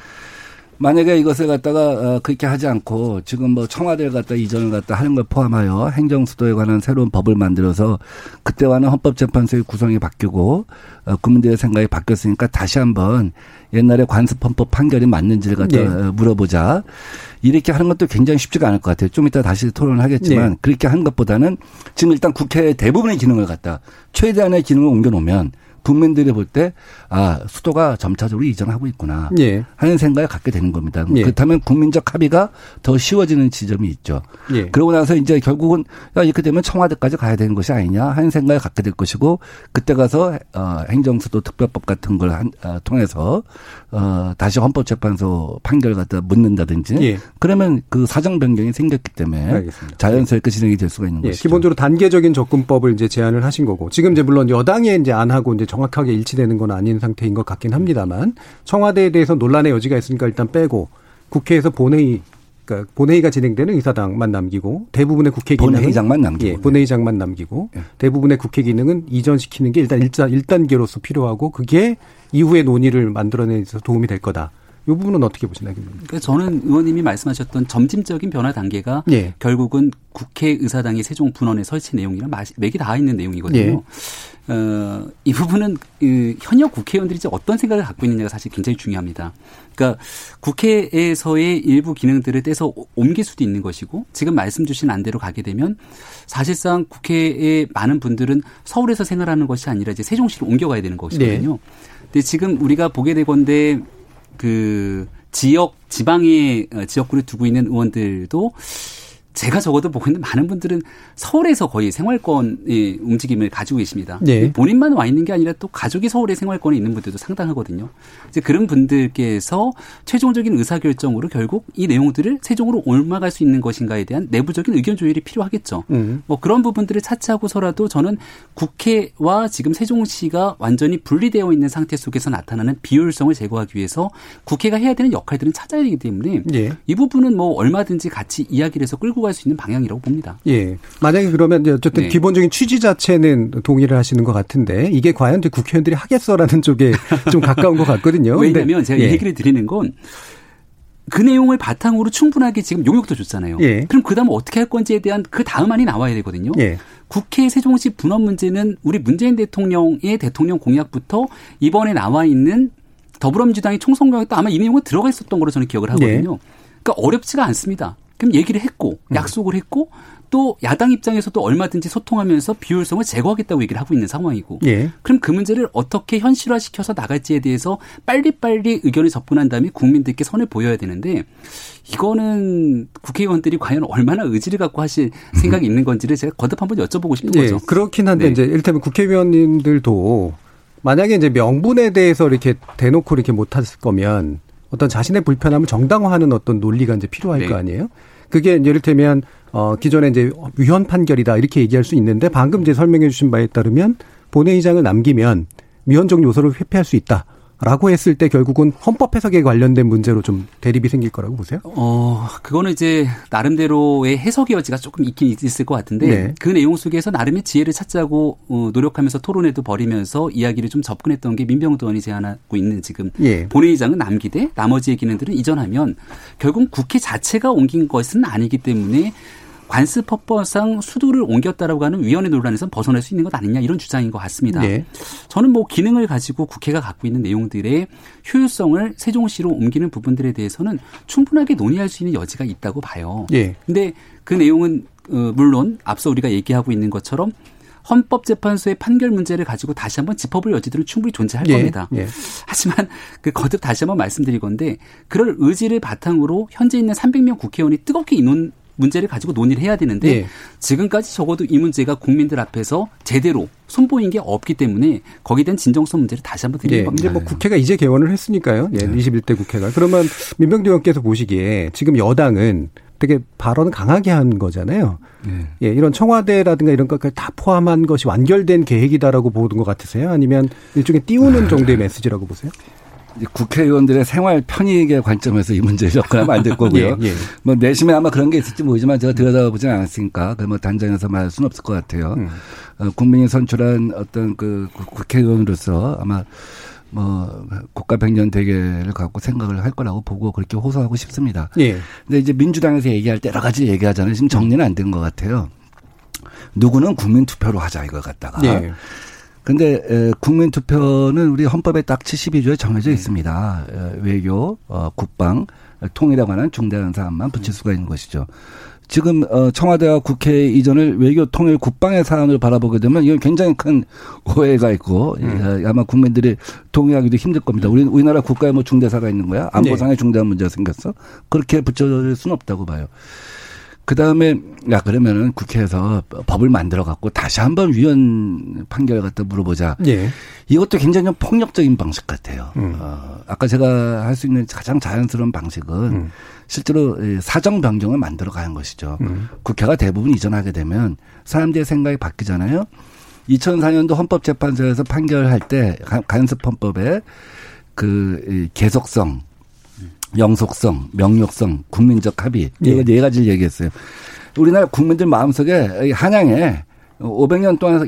만약에 이것을 갖다가 어, 그렇게 하지 않고 지금 뭐 청와대를 갖다 이전을 갖다 하는 걸 포함하여 행정수도에 관한 새로운 법을 만들어서 그때와는 헌법재판소의 구성이 바뀌고 어, 국민들의 생각이 바뀌었으니까 다시 한번 옛날에 관습헌법 판결이 맞는지를 갖다 네. 물어보자. 이렇게 하는 것도 굉장히 쉽지가 않을 것 같아요. 좀 이따 다시 토론을 하겠지만 네. 그렇게 하는 것보다는 지금 일단 국회의 대부분의 기능을 갖다 최대한의 기능을 옮겨놓으면 국민들이 볼 때 아 수도가 점차적으로 이전하고 있구나 예. 하는 생각을 갖게 되는 겁니다. 예. 그렇다면 국민적 합의가 더 쉬워지는 지점이 있죠. 예. 그러고 나서 이제 결국은 야 이렇게 되면 청와대까지 가야 되는 것이 아니냐 하는 생각을 갖게 될 것이고 그때 가서 어, 행정수도 특별법 같은 걸 한, 어, 통해서 어, 다시 헌법재판소 판결 갖다 묻는다든지 예. 그러면 그 사정 변경이 생겼기 때문에 알겠습니다. 자연스럽게 진행이 될 수가 있는 예. 것이죠. 기본적으로 단계적인 접근법을 이제 제안을 하신 거고 지금 이제 물론 여당에 이제 안 하고 이제 정확하게 일치되는 건 아닌 상태인 것 같긴 합니다만 청와대에 대해서 논란의 여지가 있으니까 일단 빼고 국회에서 본회의 그러니까 본회의가 진행되는 의사당만 남기고 대부분의 국회 기능은 본회의장만 남기고 예, 본회의장만 남기고 예. 대부분의 국회 기능은 이전시키는 게 일단 1단, 1단계로서 필요하고 그게 이후에 논의를 만들어내서 도움이 될 거다. 이 부분은 어떻게 보시나요? 그러니까 저는 의원님이 말씀하셨던 점진적인 변화 단계가 예. 결국은 국회 의사당의 세종 분원의 설치 내용이랑 맥이 다 있는 내용이거든요. 예. 어, 이 부분은 그 현역 국회의원들이 이제 어떤 생각을 갖고 있느냐가 사실 굉장히 중요합니다. 그러니까 국회에서의 일부 기능들을 떼서 옮길 수도 있는 것이고 지금 말씀 주신 안대로 가게 되면 사실상 국회의 많은 분들은 서울에서 생활하는 것이 아니라 이제 세종시로 옮겨가야 되는 것이거든요. 네. 근데 지금 우리가 보게 되건데 그 지역 지방의 어, 지역구를 두고 있는 의원들도 제가 적어도 보고 있는 많은 분들은 서울에서 거의 생활권의 움직임을 가지고 계십니다. 네. 본인만 와 있는 게 아니라 또 가족이 서울에 생활권에 있는 분들도 상당하거든요. 이제 그런 분들께서 최종적인 의사결정으로 결국 이 내용들을 세종으로 옮아갈 수 있는 것인가에 대한 내부적인 의견 조율이 필요하겠죠. 음. 뭐 그런 부분들을 차치하고서라도 저는 국회와 지금 세종시가 완전히 분리되어 있는 상태 속에서 나타나는 비효율성을 제거하기 위해서 국회가 해야 되는 역할들은 찾아야 되기 때문에 네. 이 부분은 뭐 얼마든지 같이 이야기를 해서 끌고 갈수 있는 방향이라고 봅니다. 예. 만약에 그러면 어쨌든 네. 기본적인 취지 자체는 동의를 하시는 것 같은데 이게 과연 국회의원들이 하겠어라는 쪽에 <laughs> 좀 가까운 것 같거든요. 왜냐하면 제가 예. 얘기를 드리는 건 그 내용을 바탕으로 충분하게 지금 용역도 줬잖아요. 예. 그럼 그 다음 어떻게 할 건지에 대한 그 다음안이 나와야 되거든요. 예. 국회 세종시 분업 문제는 우리 문재인 대통령의 대통령 공약부터 이번에 나와 있는 더불어민주당의 총선 공약도 아마 이 내용은 들어가 있었던 걸로 저는 기억을 하거든요. 네. 그러니까 어렵지가 않습니다. 그럼 얘기를 했고 음. 약속을 했고 또 야당 입장에서도 얼마든지 소통하면서 비효율성을 제거하겠다고 얘기를 하고 있는 상황이고 예. 그럼 그 문제를 어떻게 현실화시켜서 나갈지에 대해서 빨리빨리 의견을 접근한 다음에 국민들께 선을 보여야 되는데 이거는 국회의원들이 과연 얼마나 의지를 갖고 하실 생각이 있는 건지를 제가 거듭 한번 여쭤보고 싶은 예. 거죠. 그렇긴 한데 네. 이제 일테면 국회의원님들도 만약에 이제 명분에 대해서 이렇게 대놓고 이렇게 못했을 거면 어떤 자신의 불편함을 정당화하는 어떤 논리가 이제 필요할 네. 거 아니에요? 그게 예를 들면 어 기존에 이제 위헌 판결이다 이렇게 얘기할 수 있는데 방금 이제 설명해 주신 바에 따르면 본회의장을 남기면 위헌적 요소를 회피할 수 있다. 라고 했을 때 결국은 헌법 해석에 관련된 문제로 좀 대립이 생길 거라고 보세요? 어, 그거는 이제 나름대로의 해석의 여지가 조금 있긴 있을 것 같은데 네. 그 내용 속에서 나름의 지혜를 찾자고 어, 노력하면서 토론회도 벌이면서 이야기를 좀 접근했던 게 민병도 의원이 제안하고 있는 지금 예. 본회의장은 남기되 나머지의 기능들은 이전하면 결국 국회 자체가 옮긴 것은 아니기 때문에 관습법법상 수도를 옮겼다라고 하는 위원회 논란에서 벗어날 수 있는 것 아니냐 이런 주장인 것 같습니다. 네. 저는 뭐 기능을 가지고 국회가 갖고 있는 내용들의 효율성을 세종시로 옮기는 부분들에 대해서는 충분하게 논의할 수 있는 여지가 있다고 봐요. 네. 근데 그 내용은 어, 물론 앞서 우리가 얘기하고 있는 것처럼 헌법재판소의 판결 문제를 가지고 다시 한번 짚어볼 여지들은 충분히 존재할 예, 겁니다. 예. 하지만 그 거듭 다시 한번 말씀드릴 건데 그럴 의지를 바탕으로 현재 있는 300명 국회의원이 뜨겁게 인원 문제를 가지고 논의를 해야 되는데 네. 지금까지 적어도 이 문제가 국민들 앞에서 제대로 손보인 게 없기 때문에 거기에 대한 진정성 문제를 다시 한번 드리는 네. 겁니다. 이제 뭐 국회가 이제 개원을 했으니까요. 예, 네. 21대 국회가. 그러면 민병대 의원께서 보시기에 지금 여당은 되게 발언 강하게 한 거잖아요. 네. 예, 이런 청와대라든가 이런 것까지 다 포함한 것이 완결된 계획이다라고 보는 것 같으세요? 아니면 일종의 띄우는 정도의 메시지라고 보세요? 국회의원들의 생활 편익의 관점에서 이 문제에 접근하면 안 될 거고요. <laughs> 예, 예. 뭐 내심에 아마 그런 게 있을지 모르지만 제가 들여다보진 않았으니까 그뭐 단정해서 말할 수는 없을 것 같아요. 음. 어, 국민이 선출한 어떤 그 국회의원으로서 아마 뭐 국가 백년 대계를 갖고 생각을 할 거라고 보고 그렇게 호소하고 싶습니다. 예. 근데 이제 민주당에서 얘기할 때 여러 가지 얘기하잖아요. 지금 정리는 안 된 것 같아요. 누구는 국민 투표로 하자 이걸 갖다가. 예. 근데 에, 국민 투표는 우리 헌법에 딱 72조에 정해져 네. 있습니다. 에, 외교, 어, 국방, 통일에 관한 중대한 사안만 붙일 수가 있는 것이죠. 지금 어 청와대와 국회 이전을 외교 통일 국방의 사안을 바라보게 되면 이건 굉장히 큰 오해가 있고 음. 아마 국민들이 동의하기도 힘들 겁니다. 우리 우리나라 국가에 뭐 중대사가 있는 거야? 안보상의 네. 중대한 문제가 생겼어? 그렇게 붙여질 수는 없다고 봐요. 그 다음에 야 그러면은 국회에서 법을 만들어 갖고 다시 한번 위헌 판결 갖다 물어보자. 예. 이것도 굉장히 폭력적인 방식 같아요. 음. 어, 아까 제가 할 수 있는 가장 자연스러운 방식은 음. 실제로 사정 변경을 만들어 가는 것이죠. 음. 국회가 대부분 이전하게 되면 사람들의 생각이 바뀌잖아요. 2004년도 헌법재판소에서 판결할 때 간섭 헌법에 그 계속성 영속성, 명령성, 국민적 합의 이거 예. 네 가지를 얘기했어요. 우리나라 국민들 마음속에 한양에 500년 동안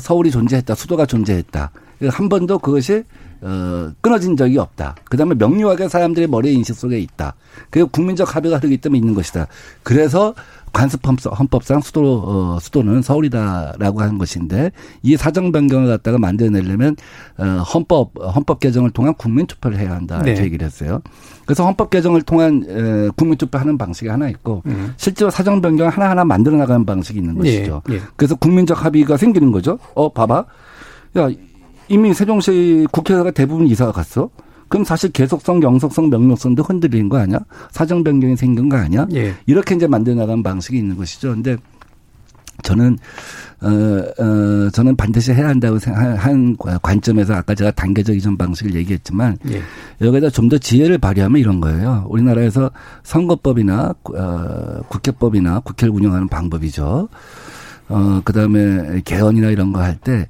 서울이 존재했다, 수도가 존재했다. 한 번도 그것이 어, 끊어진 적이 없다. 그 다음에 명료하게 사람들의 머리 인식 속에 있다. 그리고 국민적 합의가 흐르기 때문에 있는 것이다. 그래서 관습 헌법상 수도 어, 수도는 서울이다라고 하는 것인데 이 사정 변경을 갖다가 만들어내려면 어, 헌법 헌법 개정을 통한 국민 투표를 해야 한다 네. 얘기를 했어요. 그래서 헌법 개정을 통한 에, 국민 투표하는 방식이 하나 있고 음. 실제로 사정 변경 을 하나 하나 만들어 나가는 방식이 있는 것이죠. 네. 네. 그래서 국민적 합의가 생기는 거죠. 어 봐봐, 야 이미 세종시 국회가 대부분 이사가 갔어. 그럼 사실 계속성, 영속성, 명령성도 흔들리는 거 아니야? 사정 변경이 생긴 거 아니야? 예. 이렇게 이제 만들어 나가는 방식이 있는 것이죠. 근데 저는 어, 어, 저는 반드시 해야 한다고 생각한 관점에서 아까 제가 단계적 이전 방식을 얘기했지만 예. 여기다 좀 더 지혜를 발휘하면 이런 거예요. 우리나라에서 선거법이나 어, 국회법이나 국회를 운영하는 방법이죠. 어, 그 다음에 개헌이나 이런 거 할 때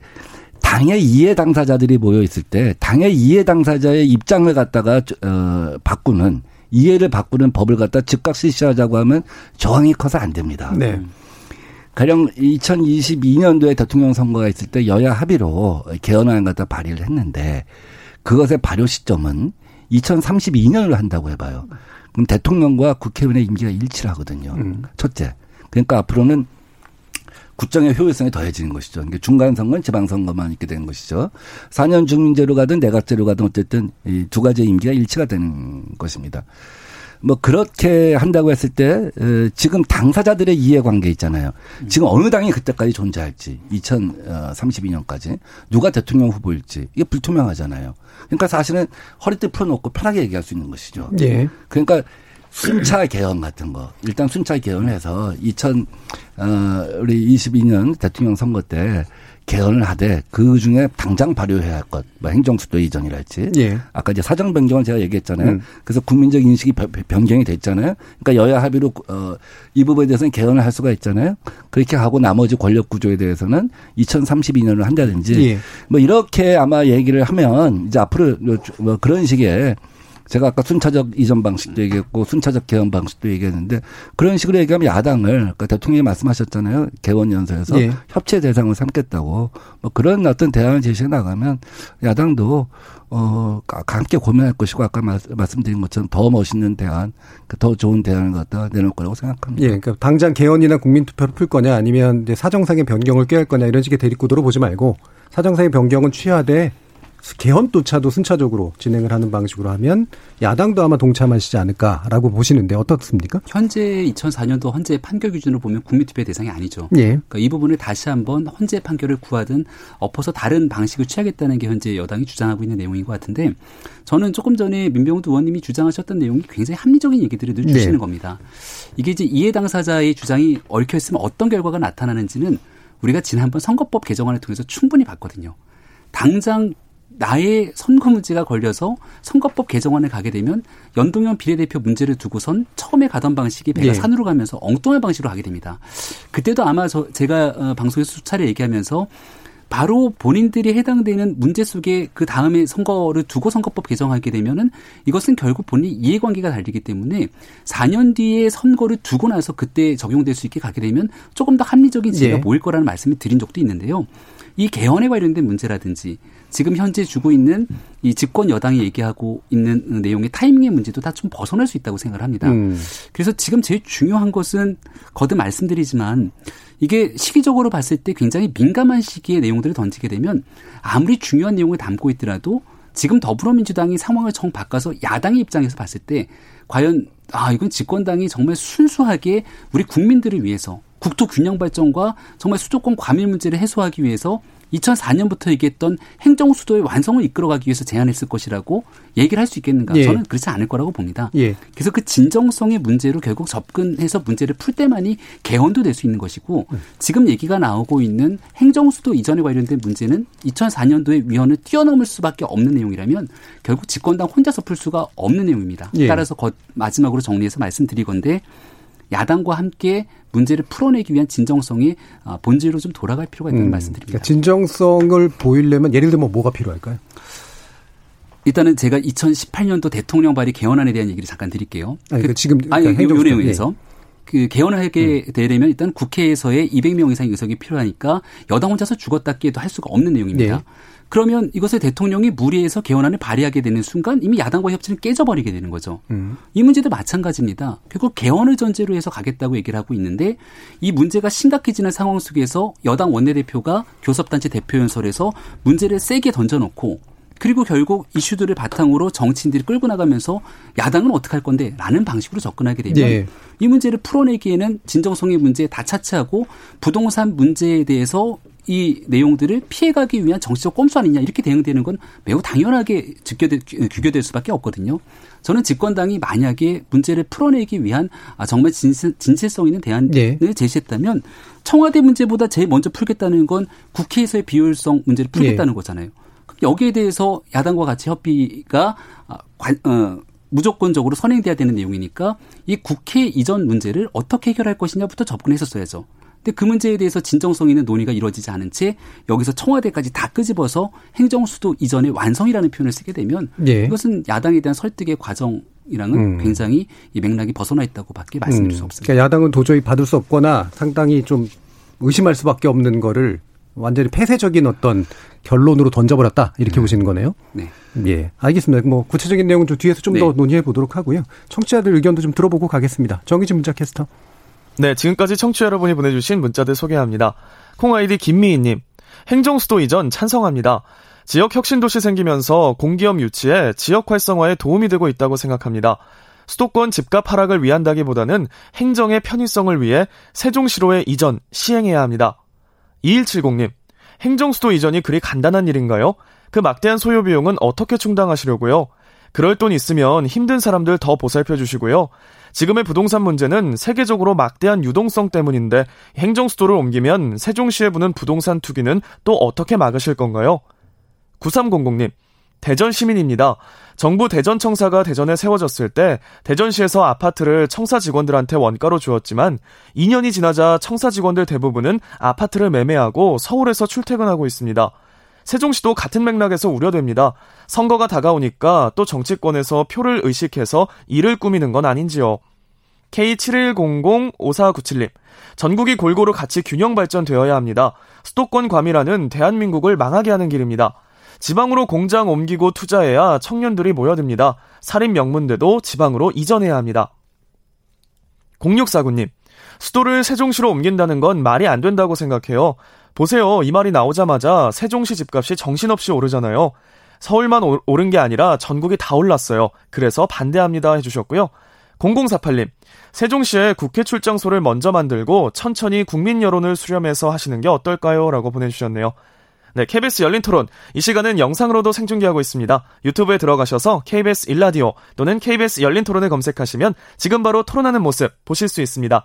당의 이해 당사자들이 모여 있을 때 당의 이해 당사자의 입장을 갖다가 어 바꾸는 이해를 바꾸는 법을 갖다 즉각 실시하자고 하면 저항이 커서 안 됩니다. 네. 가령 2022년도에 대통령 선거가 있을 때 여야 합의로 개헌안 갖다 발의를 했는데 그것의 발효 시점은 2032년을 한다고 해봐요. 그럼 대통령과 국회의원의 임기가 일치를 하거든요. 음. 첫째. 그러니까 앞으로는 국정의 효율성이 더해지는 것이죠. 그러니까 중간 선거는 지방 선거만 있게 되는 것이죠. 4년 중민제로 가든 내각제로 가든 어쨌든 이 두 가지의 임기가 일치가 되는 것입니다. 뭐 그렇게 한다고 했을 때 지금 당사자들의 이해관계 있잖아요. 지금 어느 당이 그때까지 존재할지 2032년까지 누가 대통령 후보일지 이게 불투명하잖아요. 그러니까 사실은 허리띠 풀어놓고 편하게 얘기할 수 있는 것이죠. 예. 그러니까 순차 개헌 같은 거 일단 순차 개헌해서 2000 어, 우리 22년 대통령 선거 때 개헌을 하되 그 중에 당장 발효해야 할 것, 뭐 행정수도 이전이랄지. 예. 아까 이제 사정 변경을 제가 얘기했잖아요. 음. 그래서 국민적 인식이 변경이 됐잖아요. 그러니까 여야 합의로 어, 이 부분에 대해서는 개헌을 할 수가 있잖아요. 그렇게 하고 나머지 권력 구조에 대해서는 2032년을 한다든지 예. 뭐 이렇게 아마 얘기를 하면 이제 앞으로 뭐 그런 식의 제가 아까 순차적 이전 방식도 얘기했고 순차적 개헌 방식도 얘기했는데 그런 식으로 얘기하면 야당을 아까 대통령이 말씀하셨잖아요. 개원 연설에서 예. 협치 대상을 삼겠다고 뭐 그런 어떤 대안을 제시해 나가면 야당도 어 함께 고민할 것이고 아까 말씀드린 것처럼 더 멋있는 대안, 그더 좋은 대안을 갖다 내놓을 거라고 생각합니다. 예, 그러니까 당장 개헌이나 국민투표를 풀 거냐 아니면 이제 사정상의 변경을 꾀할 거냐 이런 식의 대립구도로 보지 말고 사정상의 변경은 취하되 개헌조차도 순차적으로 진행을 하는 방식으로 하면 야당도 아마 동참하시지 않을까라고 보시는데 어떻습니까? 현재 2004년도 헌재 판결 기준으로 보면 국민투표 대상이 아니죠. 예. 그러니까 이 부분을 다시 한번 헌재 판결을 구하든 엎어서 다른 방식을 취하겠다는 게 현재 여당이 주장하고 있는 내용인 것 같은데 저는 조금 전에 민병훈 의원님이 주장하셨던 내용이 굉장히 합리적인 얘기들을 늘 주시는 네. 겁니다. 이게 이제 이해 당사자의 주장이 얽혀 있으면 어떤 결과가 나타나는지는 우리가 지난번 선거법 개정안을 통해서 충분히 봤거든요. 당장 나의 선거 문제가 걸려서 선거법 개정안을 가게 되면 연동형 비례대표 문제를 두고선 처음에 가던 방식이 배가 예. 산으로 가면서 엉뚱한 방식으로 가게 됩니다. 그때도 아마 저 제가 어, 방송에서 수차례 얘기하면서 바로 본인들이 해당되는 문제 속에 그 다음에 선거를 두고 선거법 개정하게 되면은 이것은 결국 본인 이해관계가 달리기 때문에 4년 뒤에 선거를 두고 나서 그때 적용될 수 있게 가게 되면 조금 더 합리적인 지혜가 예. 모일 거라는 말씀을 드린 적도 있는데요. 이 개헌에 관련된 문제라든지 지금 현재 주고 있는 이 집권 여당이 얘기하고 있는 내용의 타이밍의 문제도 다 좀 벗어날 수 있다고 생각을 합니다. 음. 그래서 지금 제일 중요한 것은 거듭 말씀드리지만 이게 시기적으로 봤을 때 굉장히 민감한 시기에 내용들을 던지게 되면 아무리 중요한 내용을 담고 있더라도 지금 더불어민주당이 상황을 정 바꿔서 야당의 입장에서 봤을 때 과연 아 이건 집권당이 정말 순수하게 우리 국민들을 위해서 국토 균형 발전과 정말 수도권 과밀 문제를 해소하기 위해서 2004년부터 얘기했던 행정 수도의 완성을 이끌어가기 위해서 제안했을 것이라고 얘기를 할 수 있겠는가? 예. 저는 그렇지 않을 거라고 봅니다. 예. 그래서 그 진정성의 문제로 결국 접근해서 문제를 풀 때만이 개헌도 될 수 있는 것이고 음. 지금 얘기가 나오고 있는 행정 수도 이전에 관련된 문제는 2004년도의 위헌을 뛰어넘을 수밖에 없는 내용이라면 결국 집권당 혼자서 풀 수가 없는 내용입니다. 예. 따라서 마지막으로 정리해서 말씀드리건데 야당과 함께 문제를 풀어내기 위한 진정성이 아, 본질로 좀 돌아갈 필요가 있다는 음, 말씀드립니다. 그러니까 진정성을 보이려면 예를 들면 뭐가 필요할까요? 일단은 제가 2018년도 대통령 발의 개헌안에 대한 얘기를 잠깐 드릴게요. 아니, 그 지금 아니 요 내용에서 네. 그 개헌을 하게 음. 되려면 일단 국회에서의 200명 이상 의석이 필요하니까 여당 혼자서 죽었다 깨도 할 수가 없는 내용입니다. 네. 그러면 이것을 대통령이 무리해서 개헌안을 발의하게 되는 순간 이미 야당과 협치는 깨져버리게 되는 거죠. 음. 이 문제도 마찬가지입니다. 결국 개헌을 전제로 해서 가겠다고 얘기를 하고 있는데 이 문제가 심각해지는 상황 속에서 여당 원내대표가 교섭단체 대표연설에서 문제를 세게 던져놓고 그리고 결국 이슈들을 바탕으로 정치인들이 끌고 나가면서 야당은 어떻게 할 건데 라는 방식으로 접근하게 되면 네. 이 문제를 풀어내기에는 진정성의 문제에 다 차치하고 부동산 문제에 대해서 이 내용들을 피해가기 위한 정치적 꼼수 아니냐 이렇게 대응되는 건 매우 당연하게 즉교될, 규교될 수밖에 없거든요. 저는 집권당이 만약에 문제를 풀어내기 위한 아, 정말 진실, 진실성 있는 대안을 네. 제시했다면 청와대 문제보다 제일 먼저 풀겠다는 건 국회에서의 비효율성 문제를 풀겠다는 네. 거잖아요. 여기에 대해서 야당과 같이 협의가 아, 어, 무조건적으로 선행돼야 되는 내용이니까 이 국회 이전 문제를 어떻게 해결할 것이냐부터 접근했었어야죠. 근데 그 문제에 대해서 진정성 있는 논의가 이루어지지 않은 채 여기서 청와대까지 다 끄집어서 행정 수도 이전의 완성이라는 표현을 쓰게 되면 예. 이것은 야당에 대한 설득의 과정 이랑은 음. 굉장히 이 맥락이 벗어나 있다고밖에 말씀드릴 음. 수 없습니다. 그러니까 야당은 도저히 받을 수 없거나 상당히 좀 의심할 수밖에 없는 거를 완전히 폐쇄적인 어떤 결론으로 던져버렸다 이렇게 네. 보시는 거네요. 네. 예, 알겠습니다. 뭐 구체적인 내용은 좀 뒤에서 좀더 네. 논의해 보도록 하고요. 청취자들 의견도 좀 들어보고 가겠습니다. 정희진 문자 캐스터. 네, 지금까지 청취자 여러분이 보내주신 문자들 소개합니다. 콩아이디 김미희님, 행정수도 이전 찬성합니다. 지역 혁신도시 생기면서 공기업 유치에 지역 활성화에 도움이 되고 있다고 생각합니다. 수도권 집값 하락을 위한다기보다는 행정의 편의성을 위해 세종시로의 이전 시행해야 합니다. 2170님, 행정수도 이전이 그리 간단한 일인가요? 그 막대한 소요 비용은 어떻게 충당하시려고요? 그럴 돈 있으면 힘든 사람들 더 보살펴 주시고요. 지금의 부동산 문제는 세계적으로 막대한 유동성 때문인데 행정 수도를 옮기면 세종시에 부는 부동산 투기는 또 어떻게 막으실 건가요? 9300님, 대전 시민입니다. 정부 대전청사가 대전에 세워졌을 때 대전시에서 아파트를 청사 직원들한테 원가로 주었지만 2년이 지나자 청사 직원들 대부분은 아파트를 매매하고 서울에서 출퇴근하고 있습니다. 세종시도 같은 맥락에서 우려됩니다. 선거가 다가오니까 또 정치권에서 표를 의식해서 일을 꾸미는 건 아닌지요. K71005497님. 전국이 골고루 같이 균형 발전되어야 합니다. 수도권 과밀화는 대한민국을 망하게 하는 길입니다. 지방으로 공장 옮기고 투자해야 청년들이 모여듭니다. 살인 명문대도 지방으로 이전해야 합니다. 0649님, 수도를 세종시로 옮긴다는 건 말이 안 된다고 생각해요. 보세요. 이 말이 나오자마자 세종시 집값이 정신없이 오르잖아요. 서울만 오, 오른 게 아니라 전국이 다 올랐어요. 그래서 반대합니다 해주셨고요. 0048님, 세종시에 국회 출장소를 먼저 만들고 천천히 국민 여론을 수렴해서 하시는 게 어떨까요? 라고 보내주셨네요. 네, KBS 열린 토론. 이 시간은 영상으로도 생중계하고 있습니다. 유튜브에 들어가셔서 KBS 일라디오 또는 KBS 열린 토론을 검색하시면 지금 바로 토론하는 모습 보실 수 있습니다.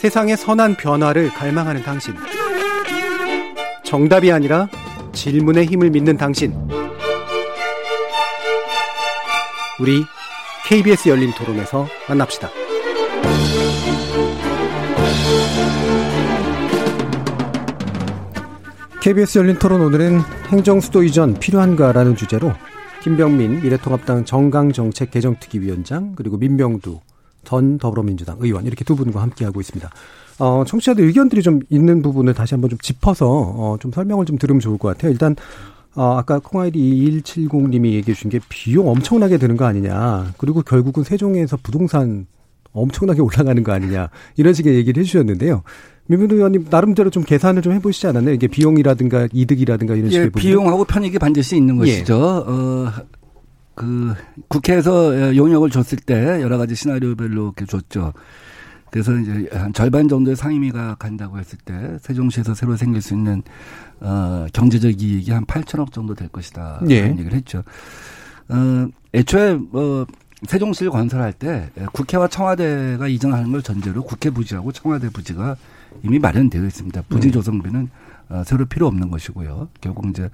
세상의 선한 변화를 갈망하는 당신. 정답이 아니라 질문의 힘을 믿는 당신. 우리 KBS 열린 토론에서 만납시다. KBS 열린 토론 오늘은 행정수도 이전 필요한가라는 주제로 김병민 미래통합당 정강정책개정특위위원장 그리고 민병두 전 더불어민주당 의원 이렇게 두 분과 함께하고 있습니다. 어, 청취자들 의견들이 좀 있는 부분을 다시 한번 좀 짚어서 어, 좀 설명을 좀 들으면 좋을 것 같아요. 일단 어, 아까 콩아이디 2170님이 얘기해 주신 게 비용 엄청나게 드는 거 아니냐. 그리고 결국은 세종에서 부동산 엄청나게 <laughs> 올라가는 거 아니냐. 이런 식의 얘기를 해 주셨는데요. 민변 의원님 나름대로 좀 계산을 좀 해보시지 않았나요? 이게 비용이라든가 이득이라든가 이런 식의 예, 비용하고 편익이 반드시 있는 것이죠. 예. 어, 그 국회에서 용역을 줬을 때 여러 가지 시나리오별로 이렇게 줬죠. 그래서 이제 한 절반 정도의 상임위가 간다고 했을 때 세종시에서 새로 생길 수 있는 어 경제적 이익이 한 8천억 정도 될 것이다. 예. 라는 얘기를 했죠. 어 애초에 뭐 세종시를 건설할 때 국회와 청와대가 이전하는 걸 전제로 국회 부지하고 청와대 부지가 이미 마련되어 있습니다. 부지 음. 조성비는 어, 새로 필요 없는 것이고요. 결국 이제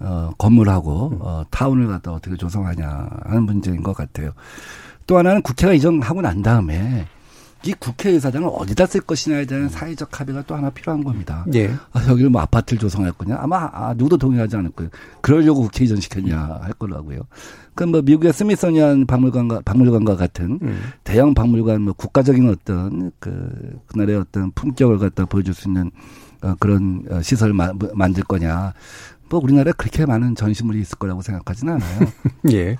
어, 건물하고 음. 어, 타운을 갖다 어떻게 조성하냐 하는 문제인 것 같아요. 또 하나는 국회가 이전하고 난 다음에 이 국회의사당을 어디다 쓸 것이냐에 대한 사회적 합의가 또 하나 필요한 겁니다. 예. 아, 여기를 뭐 아파트를 조성할 거냐? 아마 아, 누구도 동의하지 않을 거예요. 그러려고 국회 이전시켰냐 할 거라고요. 그럼 뭐 미국의 스미소니안 박물관과 박물관과 같은 음. 대형 박물관 뭐 국가적인 어떤 그 그날의 어떤 품격을 갖다 보여줄 수 있는 어, 그런 어, 시설을 마, 뭐 만들 거냐. 뭐 우리나라에 그렇게 많은 전시물이 있을 거라고 생각하지는 않아요. <laughs> 예.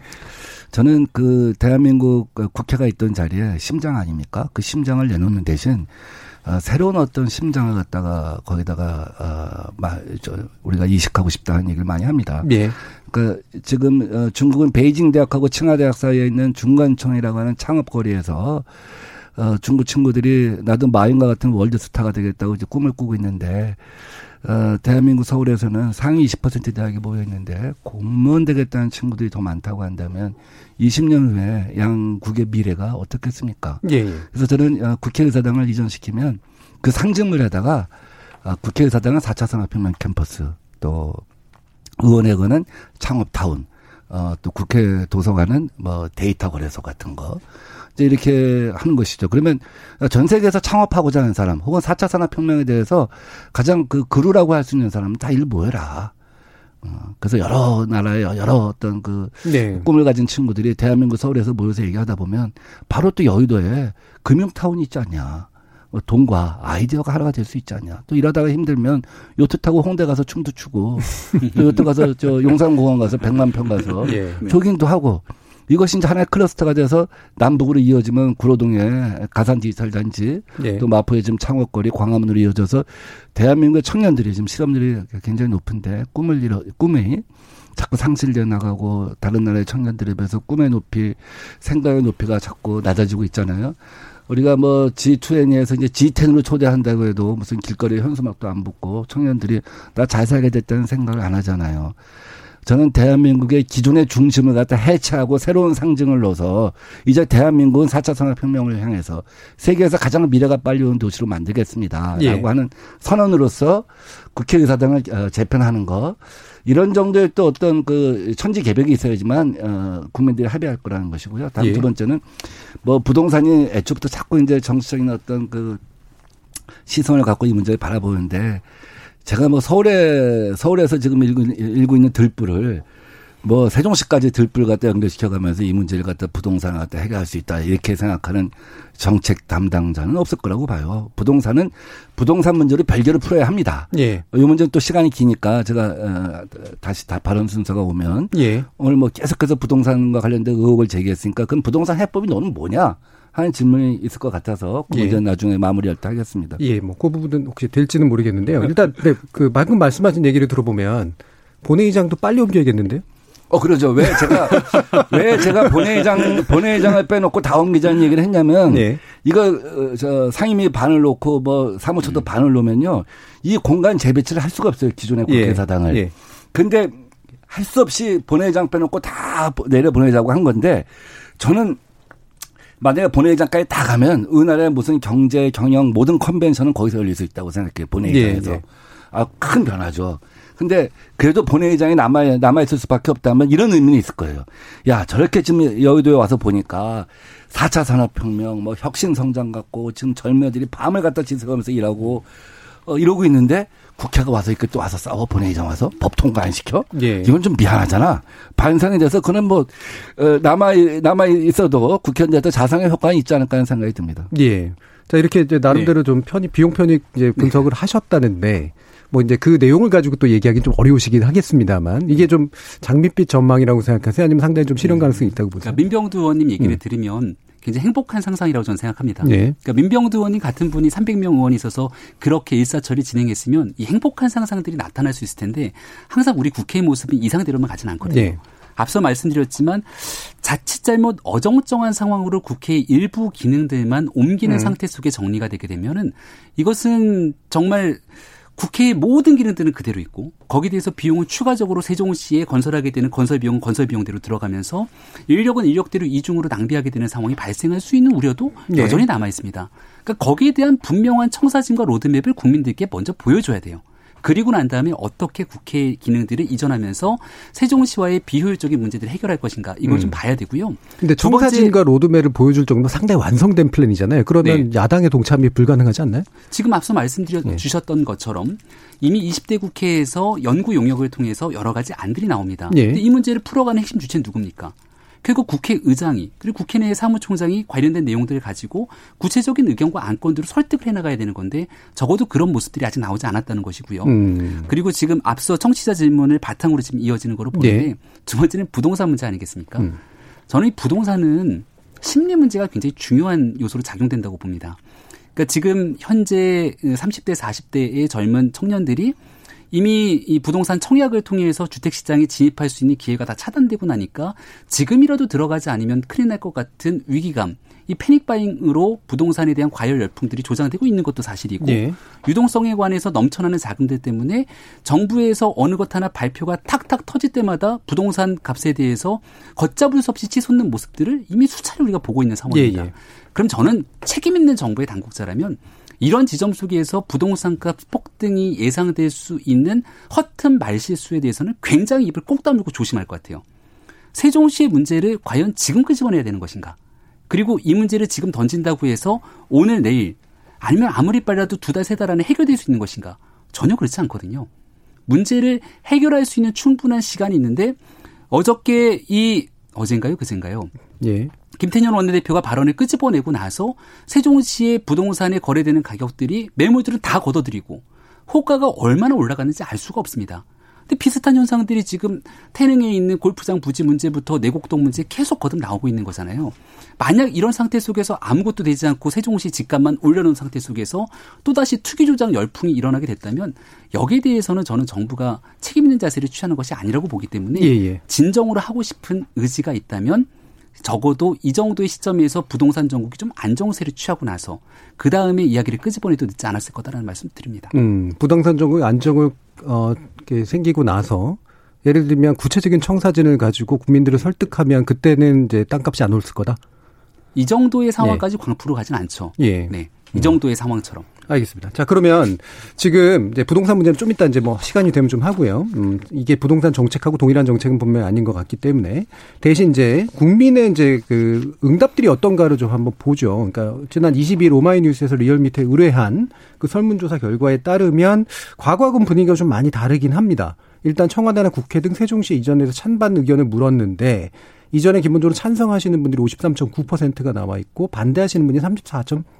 저는 그 대한민국 그 국회가 있던 자리에 심장 아닙니까? 그 심장을 내놓는 대신 어, 새로운 어떤 심장을 갖다가 거기다가 어, 저, 우리가 이식하고 싶다는 얘기를 많이 합니다. 예. 그 지금 어, 중국은 베이징 대학하고 칭화 대학 사이에 있는 중간청이라고 하는 창업 거리에서 어, 중국 친구들이 나도 마윈과 같은 월드 스타가 되겠다고 이제 꿈을 꾸고 있는데 어, 대한민국 서울에서는 상위 20% 대학이 모여 있는데 공무원 되겠다는 친구들이 더 많다고 한다면 20년 후에 양국의 미래가 어떻겠습니까? 예, 예. 그래서 저는 어, 국회의사당을 이전시키면 그 상징물에다가 어, 국회의사당은 4차 산업혁명 캠퍼스 또 의원회관은 창업타운 어, 또 국회 도서관은 뭐 데이터 거래소 같은 거. 이제 이렇게 하는 것이죠. 그러면 전 세계에서 창업하고자 하는 사람 혹은 4차 산업혁명에 대해서 가장 그 그루라고 할 수 있는 사람은 다 일 모여라. 어, 그래서 여러 나라의 여러 어떤 그 네. 꿈을 가진 친구들이 대한민국 서울에서 모여서 얘기하다 보면 바로 또 여의도에 금융타운이 있지 않냐. 어, 돈과 아이디어가 하나가 될 수 있지 않냐. 또 일하다가 힘들면 요트 타고 홍대 가서 춤도 추고 또 <laughs> 요트 가서 저 용산공원 가서 백만 평 가서 <laughs> 예. 조깅도 하고 이것이 이제 하나의 클러스터가 돼서 남북으로 이어지면 구로동에 가산 디지털 단지 예. 또 마포에 지금 창업거리 광화문으로 이어져서 대한민국의 청년들이 지금 실업률이 굉장히 높은데 꿈을 이뤄 꿈이 자꾸 상실되어 나가고 다른 나라의 청년들에 비해서 꿈의 높이 생각의 높이가 자꾸 낮아지고 있잖아요. 우리가 뭐 G20에서 이제 G10으로 초대한다고 해도 무슨 길거리에 현수막도 안 붙고 청년들이 나 잘 살게 됐다는 생각을 안 하잖아요. 저는 대한민국의 기존의 중심을 갖다 해체하고 새로운 상징을 넣어서 이제 대한민국은 4차 산업혁명을 향해서 세계에서 가장 미래가 빨리 오는 도시로 만들겠습니다. 예. 라고 하는 선언으로서 국회의사당을 어, 재편하는 거. 이런 정도의 또 어떤 그 천지 개벽이 있어야지만 어 국민들이 합의할 거라는 것이고요. 다음 예. 두 번째는 뭐 부동산이 애초부터 자꾸 이제 정치적인 어떤 그 시선을 갖고 이 문제를 바라보는데 제가 뭐 서울에 서울에서 지금 일고, 일고 있는 들불을 뭐 세종시까지 들불 갖다 연결시켜가면서 이 문제를 갖다 부동산을 갖다 해결할 수 있다 이렇게 생각하는 정책 담당자는 없을 거라고 봐요. 부동산은 부동산 문제를 별개로 풀어야 합니다. 예. 이 문제는 또 시간이 기니까 제가 어, 다시 다 발언 순서가 오면 예. 오늘 뭐 계속해서 부동산과 관련된 의혹을 제기했으니까 그럼 부동산 해법이 너는 뭐냐? 하는 질문이 있을 것 같아서 그 문제는 예. 나중에 마무리할 때 하겠습니다. 예, 뭐 그 부분은 혹시 될지는 모르겠는데요. 일단 네, 그 방금 말씀하신 얘기를 들어보면 본회의장도 빨리 옮겨야겠는데요. 어, 그러죠. 왜 제가, 왜 제가 본회의장, 본회의장을 빼놓고 다원 기자는 얘기를 했냐면, 네. 이거, 어, 저, 상임위 반을 놓고 뭐 사무처도 음. 반을 놓으면요, 이 공간 재배치를 할 수가 없어요. 기존의 예. 국회사당을. 예. 근데 할 수 없이 본회의장 빼놓고 다 내려 보내자고 한 건데, 저는 만약에 본회의장까지 다 가면 우리나라의 무슨 경제, 경영 모든 컨벤션은 거기서 열릴 수 있다고 생각해요. 본회의장에서. 예, 예. 아, 큰 변화죠. 근데 그래도 본회의장에 남아, 남아 있을 수밖에 없다면 이런 의미는 있을 거예요. 야, 저렇게 지금 여의도에 와서 보니까 4차 산업혁명, 뭐 혁신 성장 갖고 지금 젊은이들이 밤을 갖다 지새가면서 일하고 어, 이러고 있는데 국회가 와서 이렇게 또 와서 싸워 본회의장 와서 법 통과 안 시켜? 예. 이건 좀 미안하잖아. 반성이 돼서 그는 뭐 어, 남아 남아 있어도 국회의원들한테 자상의 효과는 있지 않을까 하는 생각이 듭니다. 예. 자 이렇게 이제 나름대로 네. 좀 편이 비용 편익 이제 분석을 네. 하셨다는데 뭐 이제 그 내용을 가지고 또 얘기하기 좀 어려우시긴 하겠습니다만 이게 좀 장밋빛 전망이라고 생각하세요? 아니면 상당히 좀 실현 가능성이 있다고 보세요? 그러니까 민병두 의원님 얘기를 음. 들으면 굉장히 행복한 상상이라고 저는 생각합니다. 네. 그러니까 민병두 의원님 같은 분이 300명 의원이 있어서 그렇게 일사처리 진행했으면 이 행복한 상상들이 나타날 수 있을 텐데 항상 우리 국회의 모습은 이상대로만 가지는 않거든요. 네. 앞서 말씀드렸지만 자칫 잘못 어정쩡한 상황으로 국회의 일부 기능들만 옮기는 음. 상태 속에 정리가 되게 되면은 이것은 정말 국회의 모든 기능들은 그대로 있고 거기에 대해서 비용은 추가적으로 세종시에 건설하게 되는 건설 비용은 건설 비용대로 들어가면서 인력은 인력대로 이중으로 낭비하게 되는 상황이 발생할 수 있는 우려도 네. 여전히 남아 있습니다. 그러니까 거기에 대한 분명한 청사진과 로드맵을 국민들께 먼저 보여줘야 돼요. 그리고 난 다음에 어떻게 국회 기능들을 이전하면서 세종시와의 비효율적인 문제들을 해결할 것인가 이걸 음. 좀 봐야 되고요. 근데 청사진과 로드맵을 보여줄 정도 상당히 완성된 플랜이잖아요. 그러면 네. 야당의 동참이 불가능하지 않나요? 지금 앞서 말씀드려 네. 주셨던 것처럼 이미 20대 국회에서 연구 용역을 통해서 여러 가지 안들이 나옵니다. 네. 근데 이 문제를 풀어가는 핵심 주체는 누굽니까? 결국 국회의장이 그리고 국회 내의 사무총장이 관련된 내용들을 가지고 구체적인 의견과 안건들을 설득을 해나가야 되는 건데 적어도 그런 모습들이 아직 나오지 않았다는 것이고요. 음. 그리고 지금 앞서 청취자 질문을 바탕으로 지금 이어지는 거로 보는데 네. 두 번째는 부동산 문제 아니겠습니까? 음. 저는 이 부동산은 심리 문제가 굉장히 중요한 요소로 작용된다고 봅니다. 그러니까 지금 현재 30대 40대의 젊은 청년들이 이미 이 부동산 청약을 통해서 주택 시장에 진입할 수 있는 기회가 다 차단되고 나니까 지금이라도 들어가지 않으면 큰일 날 것 같은 위기감 이 패닉 바잉으로 부동산에 대한 과열 열풍들이 조장되고 있는 것도 사실이고 네. 유동성에 관해서 넘쳐나는 자금들 때문에 정부에서 어느 것 하나 발표가 탁탁 터질 때마다 부동산 값에 대해서 걷잡을 수 없이 치솟는 모습들을 이미 수차례 우리가 보고 있는 상황입니다. 예, 예. 그럼 저는 책임 있는 정부의 당국자라면 이런 지점 속에서 부동산값 폭등이 예상될 수 있는 허튼 말실수에 대해서는 굉장히 입을 꼭 다물고 조심할 것 같아요. 세종시의 문제를 과연 지금 끄집어내야 되는 것인가? 그리고 이 문제를 지금 던진다고 해서 오늘 내일 아니면 아무리 빨라도 두 달, 세 달 안에 해결될 수 있는 것인가? 전혀 그렇지 않거든요. 문제를 해결할 수 있는 충분한 시간이 있는데 어저께 이 어젠가요? 그젠가요? 예. 김태년 원내대표가 발언을 끄집어내고 나서 세종시의 부동산에 거래되는 가격들이 매물들은 다 걷어들이고 호가가 얼마나 올라갔는지 알 수가 없습니다. 근데 비슷한 현상들이 지금 태릉에 있는 골프장 부지 문제부터 내곡동 문제 계속 거듭 나오고 있는 거잖아요. 만약 이런 상태 속에서 아무것도 되지 않고 세종시 집값만 올려놓은 상태 속에서 또다시 투기 조작 열풍이 일어나게 됐다면 여기에 대해서는 저는 정부가 책임 있는 자세를 취하는 것이 아니라고 보기 때문에 예, 예. 진정으로 하고 싶은 의지가 있다면 적어도 이 정도의 시점에서 부동산 정국이 좀 안정세를 취하고 나서 그 다음에 이야기를 끄집어내도 늦지 않았을 거다라는 말씀 드립니다. 음, 부동산 정국이 안정을 어, 생기고 나서 예를 들면 구체적인 청사진을 가지고 국민들을 설득하면 그때는 이제 땅값이 안 올을 거다. 이 정도의 상황까지 네. 광프로 가진 않죠. 예. 네. 이 정도의 음. 상황처럼. 알겠습니다. 자, 그러면 지금 이제 부동산 문제는 좀 이따 이제 뭐 시간이 되면 좀 하고요. 음, 이게 부동산 정책하고 동일한 정책은 분명히 아닌 것 같기 때문에 대신 이제 국민의 이제 그 응답들이 어떤가를 좀 한번 보죠. 그러니까 지난 22일 오마이뉴스에서 리얼미터에 의뢰한 그 설문조사 결과에 따르면 과거하고는 분위기가 좀 많이 다르긴 합니다. 일단 청와대나 국회 등 세종시 이전에서 찬반 의견을 물었는데 이전에 기본적으로 찬성하시는 분들이 53.9%가 나와 있고 반대하시는 분이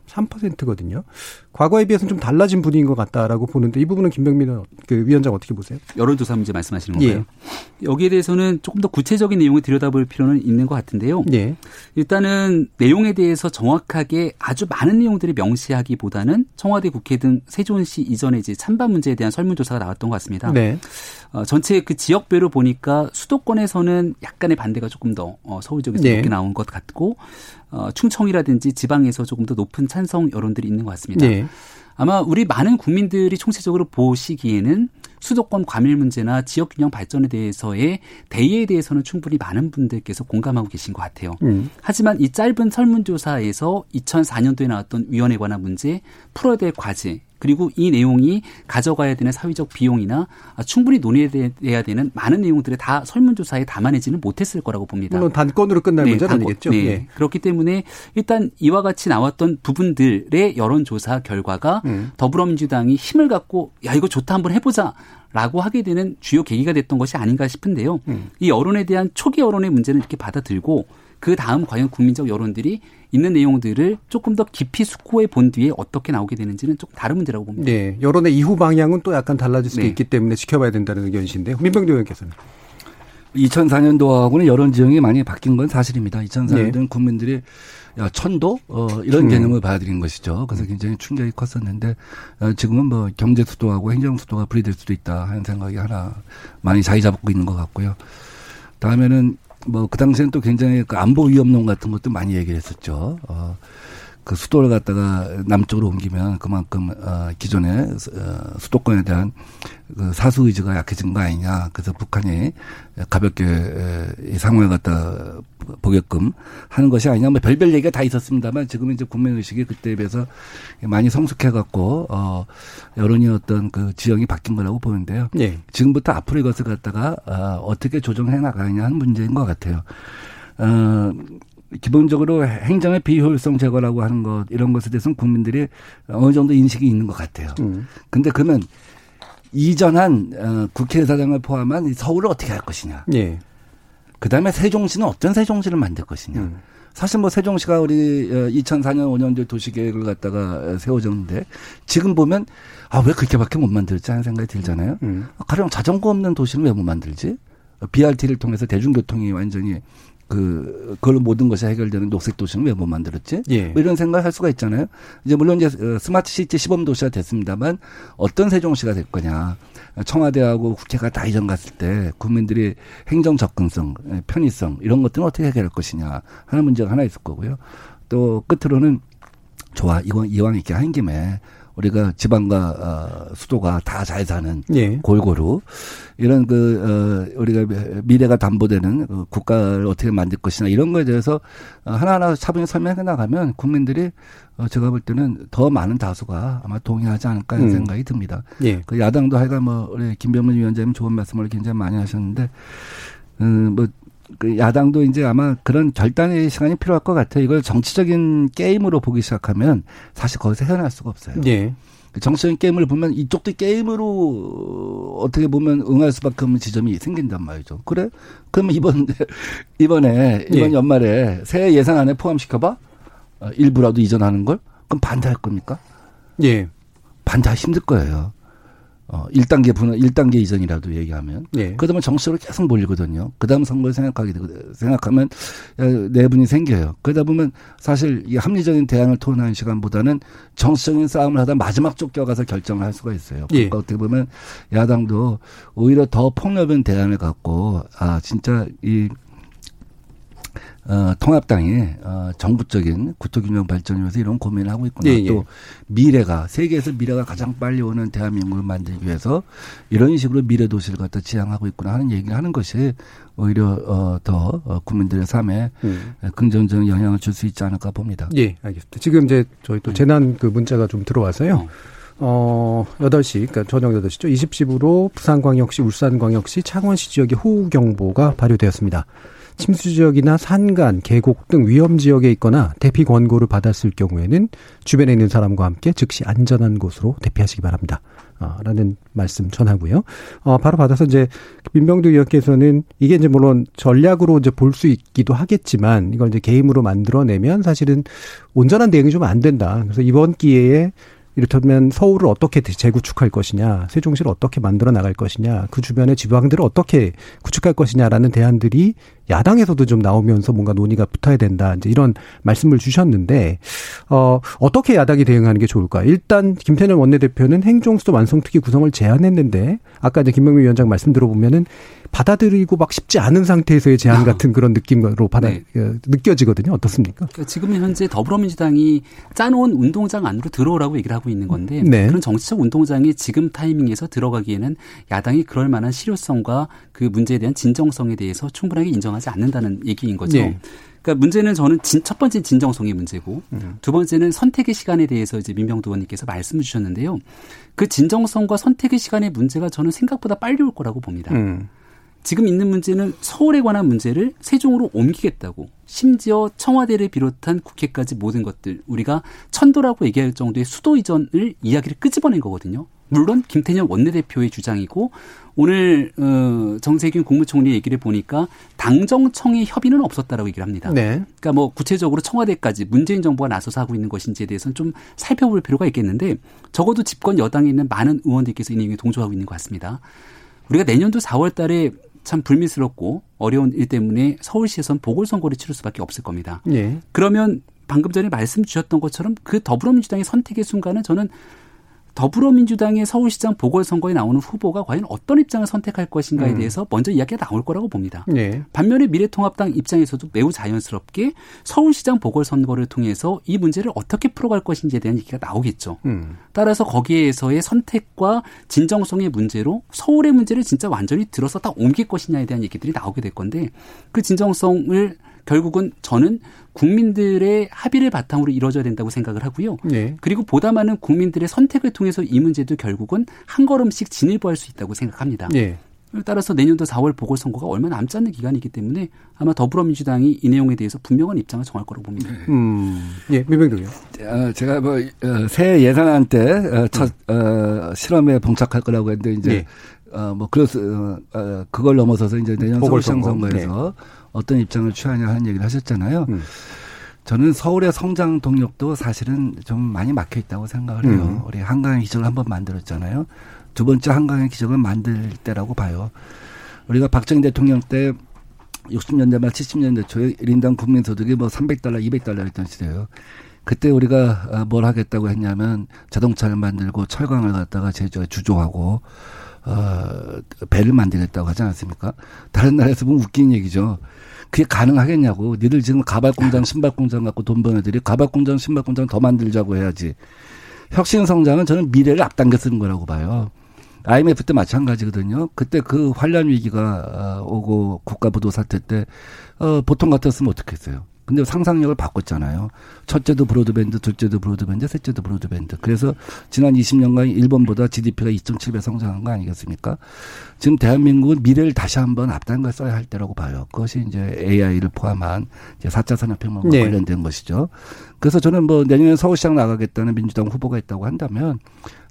34.3%거든요. 과거에 비해서는 좀 달라진 분위기인 것 같다라고 보는데 이 부분은 김병민 그 위원장 어떻게 보세요? 여론조사 문제 말씀하시는 건가요? 예. 여기에 대해서는 조금 더 구체적인 내용을 들여다볼 필요는 있는 것 같은데요. 예. 일단은 내용에 대해서 정확하게 아주 많은 내용들을 명시하기보다는 청와대 국회 등 세종시 이전에 이제 찬반 문제에 대한 설문조사가 나왔던 것 같습니다. 네. 어, 전체 그 지역별로 보니까 수도권에서는 약간의 반대가 조금 더 어, 서울적에서 네. 높게 나온 것 같고 어, 충청이라든지 지방에서 조금 더 높은 찬성 여론들이 있는 것 같습니다. 네. 아마 우리 많은 국민들이 총체적으로 보시기에는 수도권 과밀 문제나 지역 균형 발전에 대해서의 대의에 대해서는 충분히 많은 분들께서 공감하고 계신 것 같아요. 음. 하지만 이 짧은 설문조사에서 2004년도에 나왔던 위원회 관한 문제, 풀어야 될 과제, 그리고 이 내용이 가져가야 되는 사회적 비용이나 충분히 논의해야 되는 많은 내용들을 다 설문조사에 담아내지는 못했을 거라고 봅니다. 물론 단건으로 끝날 네, 문제는 단건, 아니겠죠. 네. 네. 그렇기 때문에 일단 이와 같이 나왔던 부분들의 여론조사 결과가 음. 더불어민주당이 힘을 갖고 야 이거 좋다 한번 해보자. 라고 하게 되는 주요 계기가 됐던 것이 아닌가 싶은데요. 음. 이 여론에 대한 초기 여론의 문제는 이렇게 받아들고 그 다음 과연 국민적 여론들이 있는 내용들을 조금 더 깊이 숙고해 본 뒤에 어떻게 나오게 되는지는 조금 다른 문제라고 봅니다. 네. 여론의 이후 방향은 또 약간 달라질 수도 네. 있기 때문에 지켜봐야 된다는 의견이신데 민병대 의원께서는 2004년도하고는 여론 지형이 많이 바뀐 건 사실입니다. 2004년도는 네. 국민들이 야, 천도? 어, 이런 음. 개념을 받아들인 것이죠. 그래서 굉장히 충격이 컸었는데, 어, 지금은 뭐 경제 수도하고 행정 수도가 분리될 수도 있다 하는 생각이 하나 많이 자리 잡고 있는 것 같고요. 다음에는 뭐 그 당시에는 또 굉장히 그 안보 위험론 같은 것도 많이 얘기를 했었죠. 어, 그 수도를 갖다가 남쪽으로 옮기면 그만큼 어, 기존의 어, 수도권에 대한 그 사수 의지가 약해진 거 아니냐. 그래서 북한이 가볍게 이 상황을 갖다 보게끔 하는 것이 아니냐. 뭐 별별 얘기가 다 있었습니다만 지금은 이제 국민 의식이 그때에 비해서 많이 성숙해 갖고 어 여론이 어떤 그 지형이 바뀐 거라고 보는데요. 네. 지금부터 앞으로 이것을 갖다가 어, 어떻게 조정해 나가느냐 하는 문제인 것 같아요. 어 기본적으로 행정의 비효율성 제거라고 하는 것 이런 것에 대해서는 국민들이 어느 정도 인식이 있는 것 같아요. 음. 근데 그러면 이전한 어, 국회의사장을 포함한 서울을 어떻게 할 것이냐. 예. 그다음에 세종시는 어떤 세종시를 만들 것이냐. 음. 사실 뭐 세종시가 우리 2004년 어, 5년도 도시계획을 갖다가 세워졌는데 지금 보면 아 왜 그렇게밖에 못 만들지 하는 생각이 들잖아요. 음. 가령 자전거 없는 도시는 왜 못 만들지? BRT를 통해서 대중교통이 완전히 그, 그걸로 모든 것이 해결되는 녹색 도시는 왜 못 만들었지? 예. 뭐 이런 생각을 할 수가 있잖아요. 이제 물론 이제 어, 스마트 시티 시범 도시가 됐습니다만 어떤 세종시가 될 거냐. 청와대하고 국회가 다 이전 갔을 때 국민들이 행정 접근성, 예, 편의성 이런 것들은 어떻게 해결할 것이냐 하는 문제가 하나 있을 거고요. 또 끝으로는 좋아 이건 이왕 이렇게 한 김에 우리가 지방과 어, 수도가 다 잘 사는 예. 골고루 이런 그 어, 우리가 미래가 담보되는 그 국가를 어떻게 만들 것이냐 이런 거에 대해서 어, 하나하나 차분히 설명해 나가면 국민들이 어, 제가 볼 때는 더 많은 다수가 아마 동의하지 않을까 하는 음. 생각이 듭니다. 예. 그 야당도 하여간 뭐 우리 김병문 위원장님 좋은 말씀을 굉장히 많이 하셨는데 음, 뭐 그 야당도 이제 아마 그런 결단의 시간이 필요할 것 같아요. 이걸 정치적인 게임으로 보기 시작하면 사실 거기서 헤어날 수가 없어요. 예. 그 정치적인 게임을 보면 이쪽도 게임으로 어떻게 보면 응할 수밖에 없는 지점이 생긴단 말이죠. 그래? 그러면 이번 <laughs> 이번에 이번 예. 연말에 새해 예산 안에 포함시켜봐 어, 일부라도 이전하는 걸 그럼 반대할 겁니까? 예. 반대하기 힘들 거예요. 어, 1단계 분은 1단계 이전이라도 얘기하면. 네. 그러면 정치적으로 계속 몰리거든요. 그 다음 선거를 생각하게 되고, 생각하면 내분이 생겨요. 그러다 보면 사실 이 합리적인 대안을 토론하는 시간보다는 정치적인 싸움을 하다 마지막 쫓겨가서 결정을 할 수가 있어요. 예. 그러니까 어떻게 보면 야당도 오히려 더 폭넓은 대안을 갖고, 아, 진짜 이 어, 통합당이 어, 정부적인 구토균형 발전을 위해서 이런 고민을 하고 있구나. 예, 예. 또 미래가 세계에서 미래가 가장 빨리 오는 대한민국을 만들기 위해서 이런 식으로 미래 도시를 갖다 지향하고 있구나 하는 얘기를 하는 것이 오히려 어, 더 어, 국민들의 삶에 음. 긍정적인 영향을 줄 수 있지 않을까 봅니다. 예, 알겠습니다. 지금 이제 저희 또 재난 그 문자가 좀 들어와서요. 어. 어, 8시, 그러니까 저녁 8시죠. 20시부로 부산광역시, 울산광역시, 창원시 지역에 호우경보가 발효되었습니다. 침수 지역이나 산간, 계곡 등 위험 지역에 있거나 대피 권고를 받았을 경우에는 주변에 있는 사람과 함께 즉시 안전한 곳으로 대피하시기 바랍니다. 아, 라는 말씀 전하고요. 어, 바로 받아서 이제 민병두 의원께서는 이게 이제 물론 전략으로 이제 볼 수 있기도 하겠지만 이걸 이제 게임으로 만들어내면 사실은 온전한 대응이 좀 안 된다. 그래서 이번 기회에 이를테면 서울을 어떻게 재구축할 것이냐, 세종시를 어떻게 만들어 나갈 것이냐, 그 주변의 지방들을 어떻게 구축할 것이냐라는 대안들이 야당에서도 좀 나오면서 뭔가 논의가 붙어야 된다. 이제 이런 말씀을 주셨는데 어 어떻게 야당이 대응하는 게 좋을까? 일단 김태년 원내대표는 행정수도 완성특위 구성을 제안했는데 아까 이제 김명민 위원장 말씀 들어보면은 받아들이고 막 쉽지 않은 상태에서의 제안 아. 같은 그런 느낌으로 받아 네. 어, 느껴지거든요. 어떻습니까? 그러니까 지금 현재 더불어민주당이 짜놓은 운동장 안으로 들어오라고 얘기를 하고 있는 건데 네. 그런 정치적 운동장에 지금 타이밍에서 들어가기에는 야당이 그럴 만한 실효성과 그 문제에 대한 진정성에 대해서 충분하게 인정하지 않는다는 얘기인 거죠. 네. 그러니까 문제는 저는 진, 첫 번째 진정성의 문제고 음. 두 번째는 선택의 시간에 대해서 이제 민병두 의원님께서 말씀을 주셨는데요. 그 진정성과 선택의 시간의 문제가 저는 생각보다 빨리 올 거라고 봅니다. 음. 지금 있는 문제는 서울에 관한 문제를 세종으로 옮기겠다고 심지어 청와대를 비롯한 국회까지 모든 것들 우리가 천도라고 얘기할 정도의 수도 이전을 이야기를 끄집어낸 거거든요. 물론 김태년 원내대표의 주장이고 오늘 어 정세균 국무총리 얘기를 보니까 당정청의 협의는 없었다라고 얘기를 합니다. 네. 그러니까 뭐 구체적으로 청와대까지 문재인 정부가 나서서 하고 있는 것인지에 대해서는 좀 살펴볼 필요가 있겠는데 적어도 집권 여당에 있는 많은 의원들께서 이 내용에 동조하고 있는 것 같습니다. 우리가 내년도 4월 달에 참 불미스럽고 어려운 일 때문에 서울시에선 보궐선거를 치를 수밖에 없을 겁니다. 예. 그러면 방금 전에 말씀 주셨던 것처럼 그 더불어민주당의 선택의 순간은 저는 더불어민주당의 서울시장 보궐선거에 나오는 후보가 과연 어떤 입장을 선택할 것인가에 음. 대해서 먼저 이야기가 나올 거라고 봅니다. 네. 반면에 미래통합당 입장에서도 매우 자연스럽게 서울시장 보궐선거를 통해서 이 문제를 어떻게 풀어갈 것인지에 대한 얘기가 나오겠죠. 음. 따라서 거기에서의 선택과 진정성의 문제로 서울의 문제를 진짜 완전히 들어서 다 옮길 것이냐에 대한 얘기들이 나오게 될 건데 그 진정성을 결국은 저는 국민들의 합의를 바탕으로 이루어져야 된다고 생각을 하고요. 네. 그리고 보다 많은 국민들의 선택을 통해서 이 문제도 결국은 한 걸음씩 진일보할 수 있다고 생각합니다. 네. 따라서 내년도 4월 보궐선거가 얼마 남지 않는 기간이기 때문에 아마 더불어민주당이 이 내용에 대해서 분명한 입장을 정할 거라고 봅니다. 네. 음, 예, 민병도요. 어, 제가 뭐, 어, 새 예산안 때첫 어, 어, 실험에 봉착할 거라고 했는데 이제 네. 어, 뭐, 그래서, 어, 어, 그걸 넘어서서 이제 내년 서울시장 선거에서 네. 어떤 입장을 취하냐 하는 얘기를 하셨잖아요. 음. 저는 서울의 성장 동력도 사실은 좀 많이 막혀 있다고 생각을 해요. 음. 우리 한강의 기적을 한번 만들었잖아요. 두 번째 한강의 기적을 만들 때라고 봐요. 우리가 박정희 대통령 때 60년대 말 70년대 초에 1인당 국민소득이 뭐 300달러, 200달러 했던 시대예요. 그때 우리가 아, 뭘 하겠다고 했냐면 자동차를 만들고 철강을 갖다가 제조해 주조하고 어 배를 만들겠다고 하지 않았습니까? 다른 나라에서 보면 웃긴 얘기죠. 그게 가능하겠냐고. 니들 지금 가발 공장, 신발 공장 갖고 돈 버는 애들이 가발 공장, 신발 공장 더 만들자고 해야지. 혁신 성장은 저는 미래를 앞당겨 쓰는 거라고 봐요. IMF 때 마찬가지거든요. 그때 그 환란 위기가 어, 오고 국가 부도 사태 때 어, 보통 같았으면 어떻겠어요? 근데 상상력을 바꿨잖아요. 첫째도 브로드밴드, 둘째도 브로드밴드, 셋째도 브로드밴드. 그래서 지난 20년간 일본보다 GDP가 2.7배 성장한 거 아니겠습니까? 지금 대한민국은 미래를 다시 한번 앞당겨 써야 할 때라고 봐요. 그것이 이제 AI를 포함한 이제 4차 산업혁명과 네. 관련된 것이죠. 그래서 저는 뭐 내년에 서울시장 나가겠다는 민주당 후보가 있다고 한다면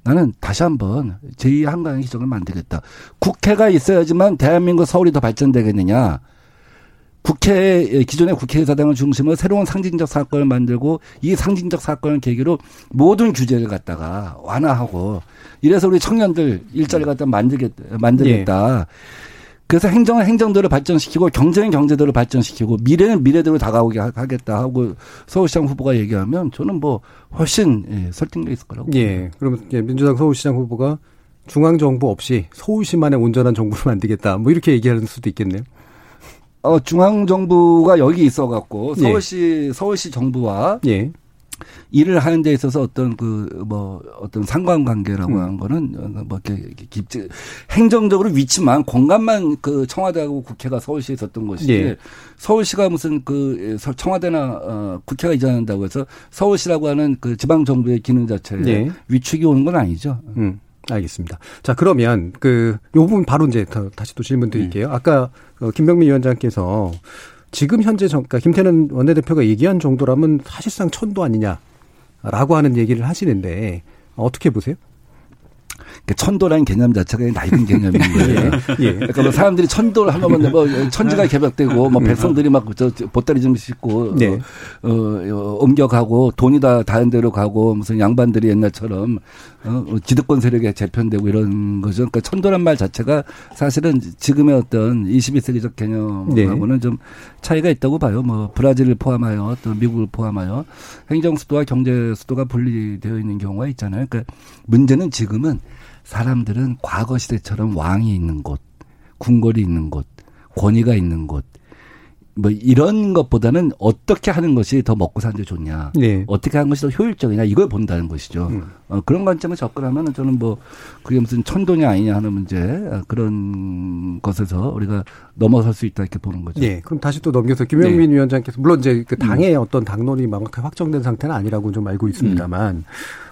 나는 다시 한번 제2 한강의 기적을 만들겠다. 국회가 있어야지만 대한민국 서울이 더 발전되겠느냐. 국회 기존의 국회의사당을 중심으로 새로운 상징적 사건을 만들고 이 상징적 사건을 계기로 모든 규제를 갖다가 완화하고 이래서 우리 청년들 일자리 갖다 만들겠 만들겠다. 예. 그래서 행정은 행정대로 발전시키고 경제는 경제대로 발전시키고 미래는 미래대로 다가오게 하겠다 하고 서울시장 후보가 얘기하면 저는 뭐 훨씬 예, 설득력 있을 거라고. 예. 그러면 예, 민주당 서울시장 후보가 중앙 정부 없이 서울시만의 온전한 정부를 만들겠다. 뭐 이렇게 얘기하는 수도 있겠네요. 어, 중앙 정부가 여기 있어 갖고 예. 서울시, 예. 서울시 정부와 예. 일을 하는 데 있어서 어떤 그 뭐 어떤 상관관계라고 음. 하는 거는 뭐 이렇게 깊지 행정적으로 위치만 공간만 그 청와대하고 국회가 서울시에 있었던 것이지 예. 서울시가 무슨 그 청와대나 어 국회가 이전한다고 해서 서울시라고 하는 그 지방 정부의 기능 자체에 예. 위축이 오는 건 아니죠. 음. 알겠습니다. 자, 그러면 그, 요 부분 바로 이제 다시 또 질문 드릴게요. 음. 아까 어, 김병민 위원장께서 지금 현재 정, 그러니까 김태는 원내대표가 얘기한 정도라면 사실상 천도 아니냐라고 하는 얘기를 하시는데 어떻게 보세요? 그러니까 천도라는 개념 자체가 낡은 개념인 거예요. <laughs> 예. 예. 그러니까 뭐 사람들이 천도를 하면 뭐 천지가 개벽되고 뭐 음. 백성들이 막 저 보따리 좀 싣고 네. 어, 어, 옮겨가고 돈이 다 다른 데로 가고 무슨 양반들이 옛날처럼 어, 기득권 세력에 재편되고 이런 거죠. 그러니까 천도란 말 자체가 사실은 지금의 어떤 21세기적 개념하고는 네. 좀 차이가 있다고 봐요. 뭐 브라질을 포함하여 또 미국을 포함하여 행정 수도와 경제 수도가 분리되어 있는 경우가 있잖아요. 그러니까 문제는 지금은 사람들은 과거 시대처럼 왕이 있는 곳, 궁궐이 있는 곳, 권위가 있는 곳, 뭐 이런 것보다는 어떻게 하는 것이 더 먹고 사는 데 좋냐, 네. 어떻게 하는 것이 더 효율적이냐 이걸 본다는 것이죠. 음. 어, 그런 관점을 접근하면 저는 뭐 그게 무슨 천도냐 아니냐 하는 문제 어, 그런 것에서 우리가 넘어설 수 있다 이렇게 보는 거죠. 네, 그럼 다시 또 넘겨서 김영민 네. 위원장께서 물론 이제 그 당의 음. 어떤 당론이 명확하게 확정된 상태는 아니라고 좀 알고 있습니다만. 음.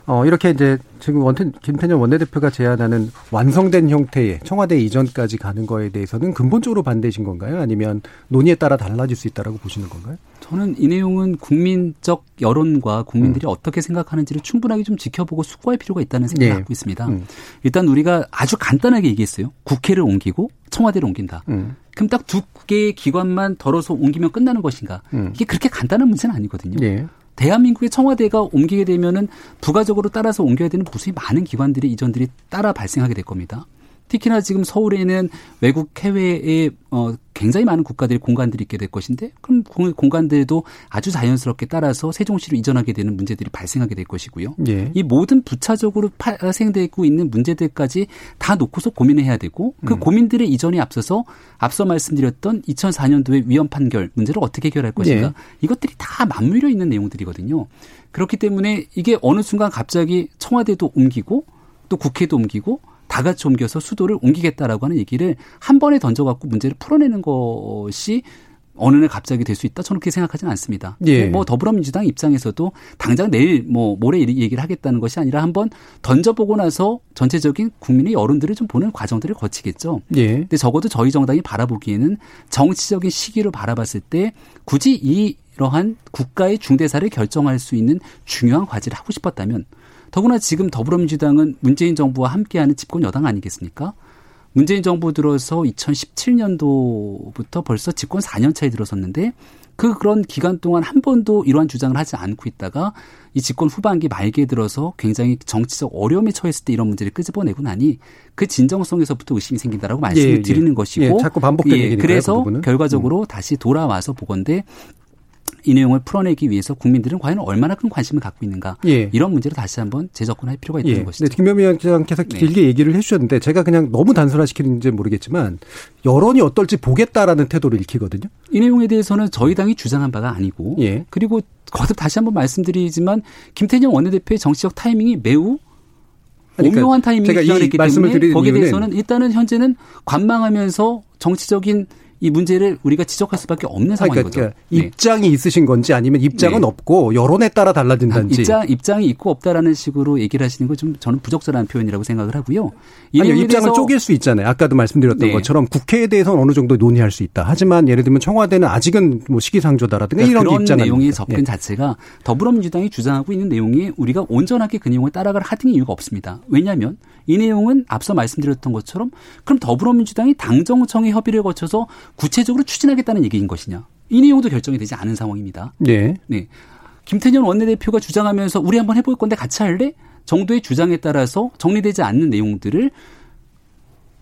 어, 이렇게 이제 지금 원태, 김태년 원내대표가 제안하는 완성된 형태의 청와대 이전까지 가는 거에 대해서는 근본적으로 반대신 건가요? 아니면 논의에 따라 달라질 수 있다라고 보시는 건가요? 저는 이 내용은 국민적 여론과 국민들이 음. 어떻게 생각하는지를 충분하게 좀 지켜보고 숙고할 필요가 있다는 생각을 네. 갖고 있습니다. 음. 일단 우리가 아주 간단하게 얘기했어요. 국회를 옮기고 청와대를 옮긴다. 음. 그럼 딱 두 개의 기관만 덜어서 옮기면 끝나는 것인가? 음. 이게 그렇게 간단한 문제는 아니거든요. 네. 대한민국의 청와대가 옮기게 되면은 부가적으로 따라서 옮겨야 되는 무수히 많은 기관들이 이전들이 따라 발생하게 될 겁니다. 특히나 지금 서울에는 외국 해외에 어 굉장히 많은 국가들의 공간들이 있게 될 것인데 그럼 공간들도 아주 자연스럽게 따라서 세종시로 이전하게 되는 문제들이 발생하게 될 것이고요. 예. 이 모든 부차적으로 발생되고 있는 문제들까지 다 놓고서 고민을 해야 되고 그 음. 고민들의 이전에 앞서서 앞서 말씀드렸던 2004년도의 위헌 판결 문제를 어떻게 해결할 것인가 예. 이것들이 다 맞물려 있는 내용들이거든요. 그렇기 때문에 이게 어느 순간 갑자기 청와대도 옮기고 또 국회도 옮기고 다 같이 옮겨서 수도를 옮기겠다라고 하는 얘기를 한 번에 던져갖고 문제를 풀어내는 것이 어느 날 갑자기 될 수 있다. 저는 그렇게 생각하지는 않습니다. 예. 뭐 더불어민주당 입장에서도 당장 내일 뭐 모레 얘기를 하겠다는 것이 아니라 한번 던져보고 나서 전체적인 국민의 여론들을 좀 보는 과정들을 거치겠죠. 예. 근데 적어도 저희 정당이 바라보기에는 정치적인 시기로 바라봤을 때 굳이 이러한 국가의 중대사를 결정할 수 있는 중요한 과제를 하고 싶었다면 더구나 지금 더불어민주당은 문재인 정부와 함께하는 집권 여당 아니겠습니까? 문재인 정부 들어서 2017년도부터 벌써 집권 4년 차에 들어섰는데 그 그런 기간 동안 한 번도 이러한 주장을 하지 않고 있다가 이 집권 후반기 말기에 들어서 굉장히 정치적 어려움에 처했을 때 이런 문제를 끄집어내고 나니 그 진정성에서부터 의심이 생긴다라고 말씀을 예, 예. 드리는 것이고 예, 자꾸 반복되는 예, 그래서 그 결과적으로 음. 다시 돌아와서 보건데 이 내용을 풀어내기 위해서 국민들은 과연 얼마나 큰 관심을 갖고 있는가 예. 이런 문제를 다시 한번 재접근할 필요가 있다는 예. 것이죠. 네, 김명미 위원장께서 네. 길게 얘기를 해주셨는데 제가 그냥 너무 단순화시키는지 모르겠지만 여론이 어떨지 보겠다라는 태도를 읽히거든요. 이 내용에 대해서는 저희 당이 주장한 바가 아니고 예. 그리고 거듭 다시 한번 말씀드리지만 김태년 원내대표의 정치적 타이밍이 매우 그러니까 오묘한 타이밍이 기다렸기 때문에 거기에 대해서는 일단은 현재는 관망하면서 정치적인 이 문제를 우리가 지적할 수밖에 없는 상황인 그러니까, 거죠. 그러니까 네. 입장이 있으신 건지 아니면 입장은 네. 없고 여론에 따라 달라진다든지. 입장 입장이 있고 없다라는 식으로 얘기를 하시는 건 좀 저는 부적절한 표현이라고 생각을 하고요. 아니요, 입장을 쪼갤 수 있잖아요. 아까도 말씀드렸던 네. 것처럼 국회에 대해서는 어느 정도 논의할 수 있다. 하지만 예를 들면 청와대는 아직은 뭐 시기상조다라든가 그러니까 이런 입장 내용의 접근 예. 자체가 더불어민주당이 주장하고 있는 내용이 우리가 온전하게 그 내용을 따라갈 하등의 이유가 없습니다. 왜냐하면 이 내용은 앞서 말씀드렸던 것처럼 그럼 더불어민주당이 당정청의 협의를 거쳐서 구체적으로 추진하겠다는 얘기인 것이냐. 이 내용도 결정이 되지 않은 상황입니다. 네. 네. 김태년 원내대표가 주장하면서 우리 한번 해볼 건데 같이 할래? 정도의 주장에 따라서 정리되지 않는 내용들을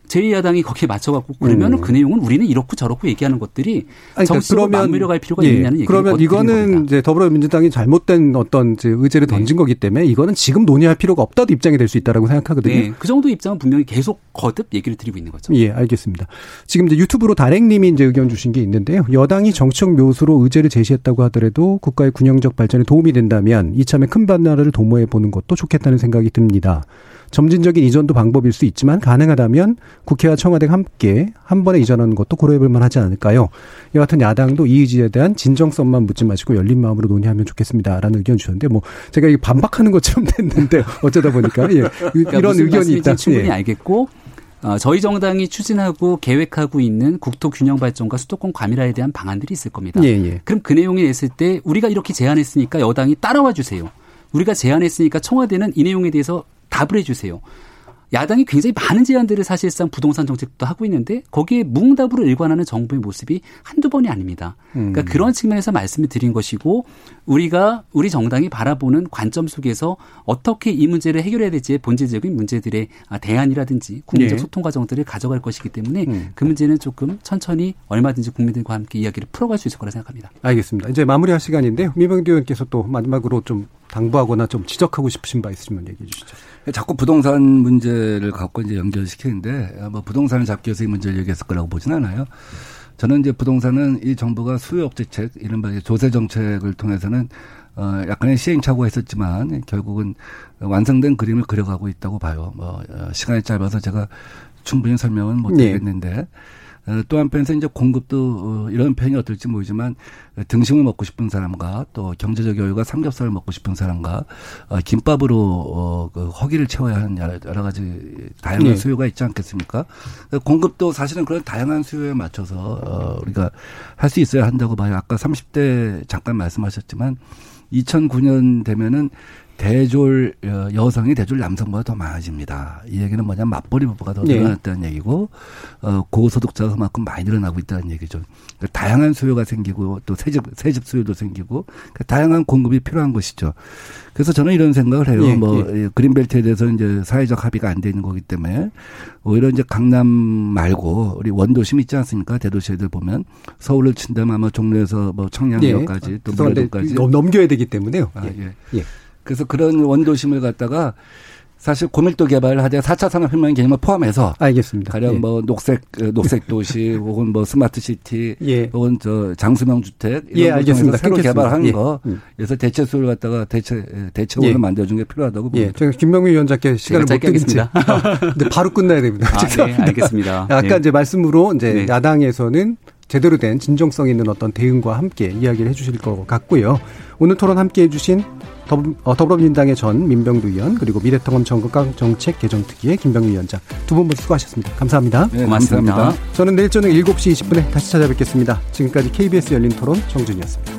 제2야당이 거기에 맞춰갖고 그러면 음. 그 내용은 우리는 이렇고 저렇고 얘기하는 것들이 아니, 그러니까 정치적으로 맞물려 갈 필요가 예, 있느냐는 얘기 그러면 이거는 이제 더불어민주당이 잘못된 어떤 이제 의제를 네. 던진 거기 때문에 이거는 지금 논의할 필요가 없다도 입장이 될 수 있다라고 생각하거든요. 네, 그 정도 입장은 분명히 계속 거듭 얘기를 드리고 있는 거죠. 예, 알겠습니다. 지금 이제 유튜브로 다랭님이 이제 의견 주신 게 있는데요. 여당이 정치적 묘수로 의제를 제시했다고 하더라도 국가의 군영적 발전에 도움이 된다면 이참에 큰 반나라를 도모해 보는 것도 좋겠다는 생각이 듭니다. 점진적인 이전도 방법일 수 있지만 가능하다면 국회와 청와대가 함께 한 번에 이전하는 것도 고려해볼 만하지 않을까요? 이 같은 야당도 이 의지에 대한 진정성만 묻지 마시고 열린 마음으로 논의하면 좋겠습니다라는 의견 주셨는데 뭐 제가 이게 반박하는 것처럼 <laughs> 됐는데 어쩌다 보니까 예. 그러니까 이런 의견이 있다. 충분히 예. 알겠고 어, 저희 정당이 추진하고 계획하고 있는 국토 균형 발전과 수도권 과밀화에 대한 방안들이 있을 겁니다. 예, 예. 그럼 그 내용이 있을 때 우리가 이렇게 제안했으니까 여당이 따라와 주세요. 우리가 제안했으니까 청와대는 이 내용에 대해서 답을 해주세요. 야당이 굉장히 많은 제안들을 사실상 부동산 정책도 하고 있는데 거기에 무응답으로 일관하는 정부의 모습이 한두 번이 아닙니다. 그러니까 음. 그런 측면에서 말씀을 드린 것이고 우리가 우리 정당이 바라보는 관점 속에서 어떻게 이 문제를 해결해야 될지의 본질적인 문제들의 대안이라든지 국민적 네. 소통 과정들을 가져갈 것이기 때문에 음. 그 문제는 조금 천천히 얼마든지 국민들과 함께 이야기를 풀어갈 수 있을 거라 생각합니다. 알겠습니다. 이제 마무리할 시간인데요. 미병기 의원께서 또 마지막으로 좀 당부하거나 좀 지적하고 싶으신 바 있으시면 얘기해 주시죠. 자꾸 부동산 문제를 갖고 이제 연결시키는데 뭐 부동산을 잡기 위해서 이 문제를 얘기했을 거라고 보진 않아요. 저는 이제 부동산은 이 정부가 수요 억제책, 이른바 조세 정책을 통해서는 어 약간의 시행착오가 있었지만 결국은 완성된 그림을 그려가고 있다고 봐요. 뭐 어, 시간이 짧아서 제가 충분히 설명은 못 드리겠는데 네. 어, 또 한편에서 이제 공급도 어, 이런 편이 어떨지 모르지만 등심을 먹고 싶은 사람과 또 경제적 여유가 삼겹살을 먹고 싶은 사람과 어, 김밥으로 어, 그 허기를 채워야 하는 여러 가지 다양한 네. 수요가 있지 않겠습니까? 공급도 사실은 그런 다양한 수요에 맞춰서 어, 우리가 할 수 있어야 한다고 봐요. 아까 30대 잠깐 말씀하셨지만 2009년 되면은 대졸 어, 여성이 대졸 남성보다 더 많아집니다. 이 얘기는 뭐냐면 맞벌이 부부가 더 네. 늘어났다는 네. 얘기고 어, 고소득자가 그만큼 많이 늘어나고 있다는 얘기죠. 그러니까 다양한 수요가 생기고 또 새집 새집 수요도 생기고 그러니까 다양한 공급이 필요한 것이죠. 그래서 저는 이런 생각을 해요. 예, 뭐 예. 그린벨트에 대해서 이제 사회적 합의가 안 되는 거기 때문에 오히려 이제 강남 말고 우리 원도심 있지 않습니까? 대도시들 보면 서울을 친다면 아마 종로에서 뭐 청량역까지 예. 또 물레도까지 넘겨야 되기 때문에요. 아, 예. 예. 그래서 그런 원도심을 갖다가 사실 고밀도 개발을 하되 4차 산업혁명 개념을 포함해서 알겠습니다. 가령 예. 뭐 녹색 그 녹색 도시 <laughs> 혹은 뭐 스마트 시티 예. 혹은 저 장수명 주택 이런 예, 알겠습니다. 새로 개발한 예. 거 음. 그래서 대체 수를 갖다가 대체 대체원을 예. 만들어 준게 필요하다고 봅니다. 예. 제가 김명민 위원장께 시간을 못 드리겠습니다. <laughs> 근데 바로 끝나야 됩니다. 아, 네, 알겠습니다. <laughs> 아까 네. 이제 말씀으로 이제 네. 야당에서는 제대로 된 진정성 있는 어떤 대응과 함께 이야기를 해 주실 것 같고요. 오늘 토론 함께 해 주신 어, 더불어, 민당의 전 민병두 의원 그리고 미래통합 정극강 정책 개정 특위의 김병민 위원장 두 분 모두 수고하셨습니다. 감사합니다. 네, 고맙습니다. 저는 내일 저녁 7시 20분에 다시 찾아뵙겠습니다. 지금까지 KBS 열린 토론 정준이었습니다.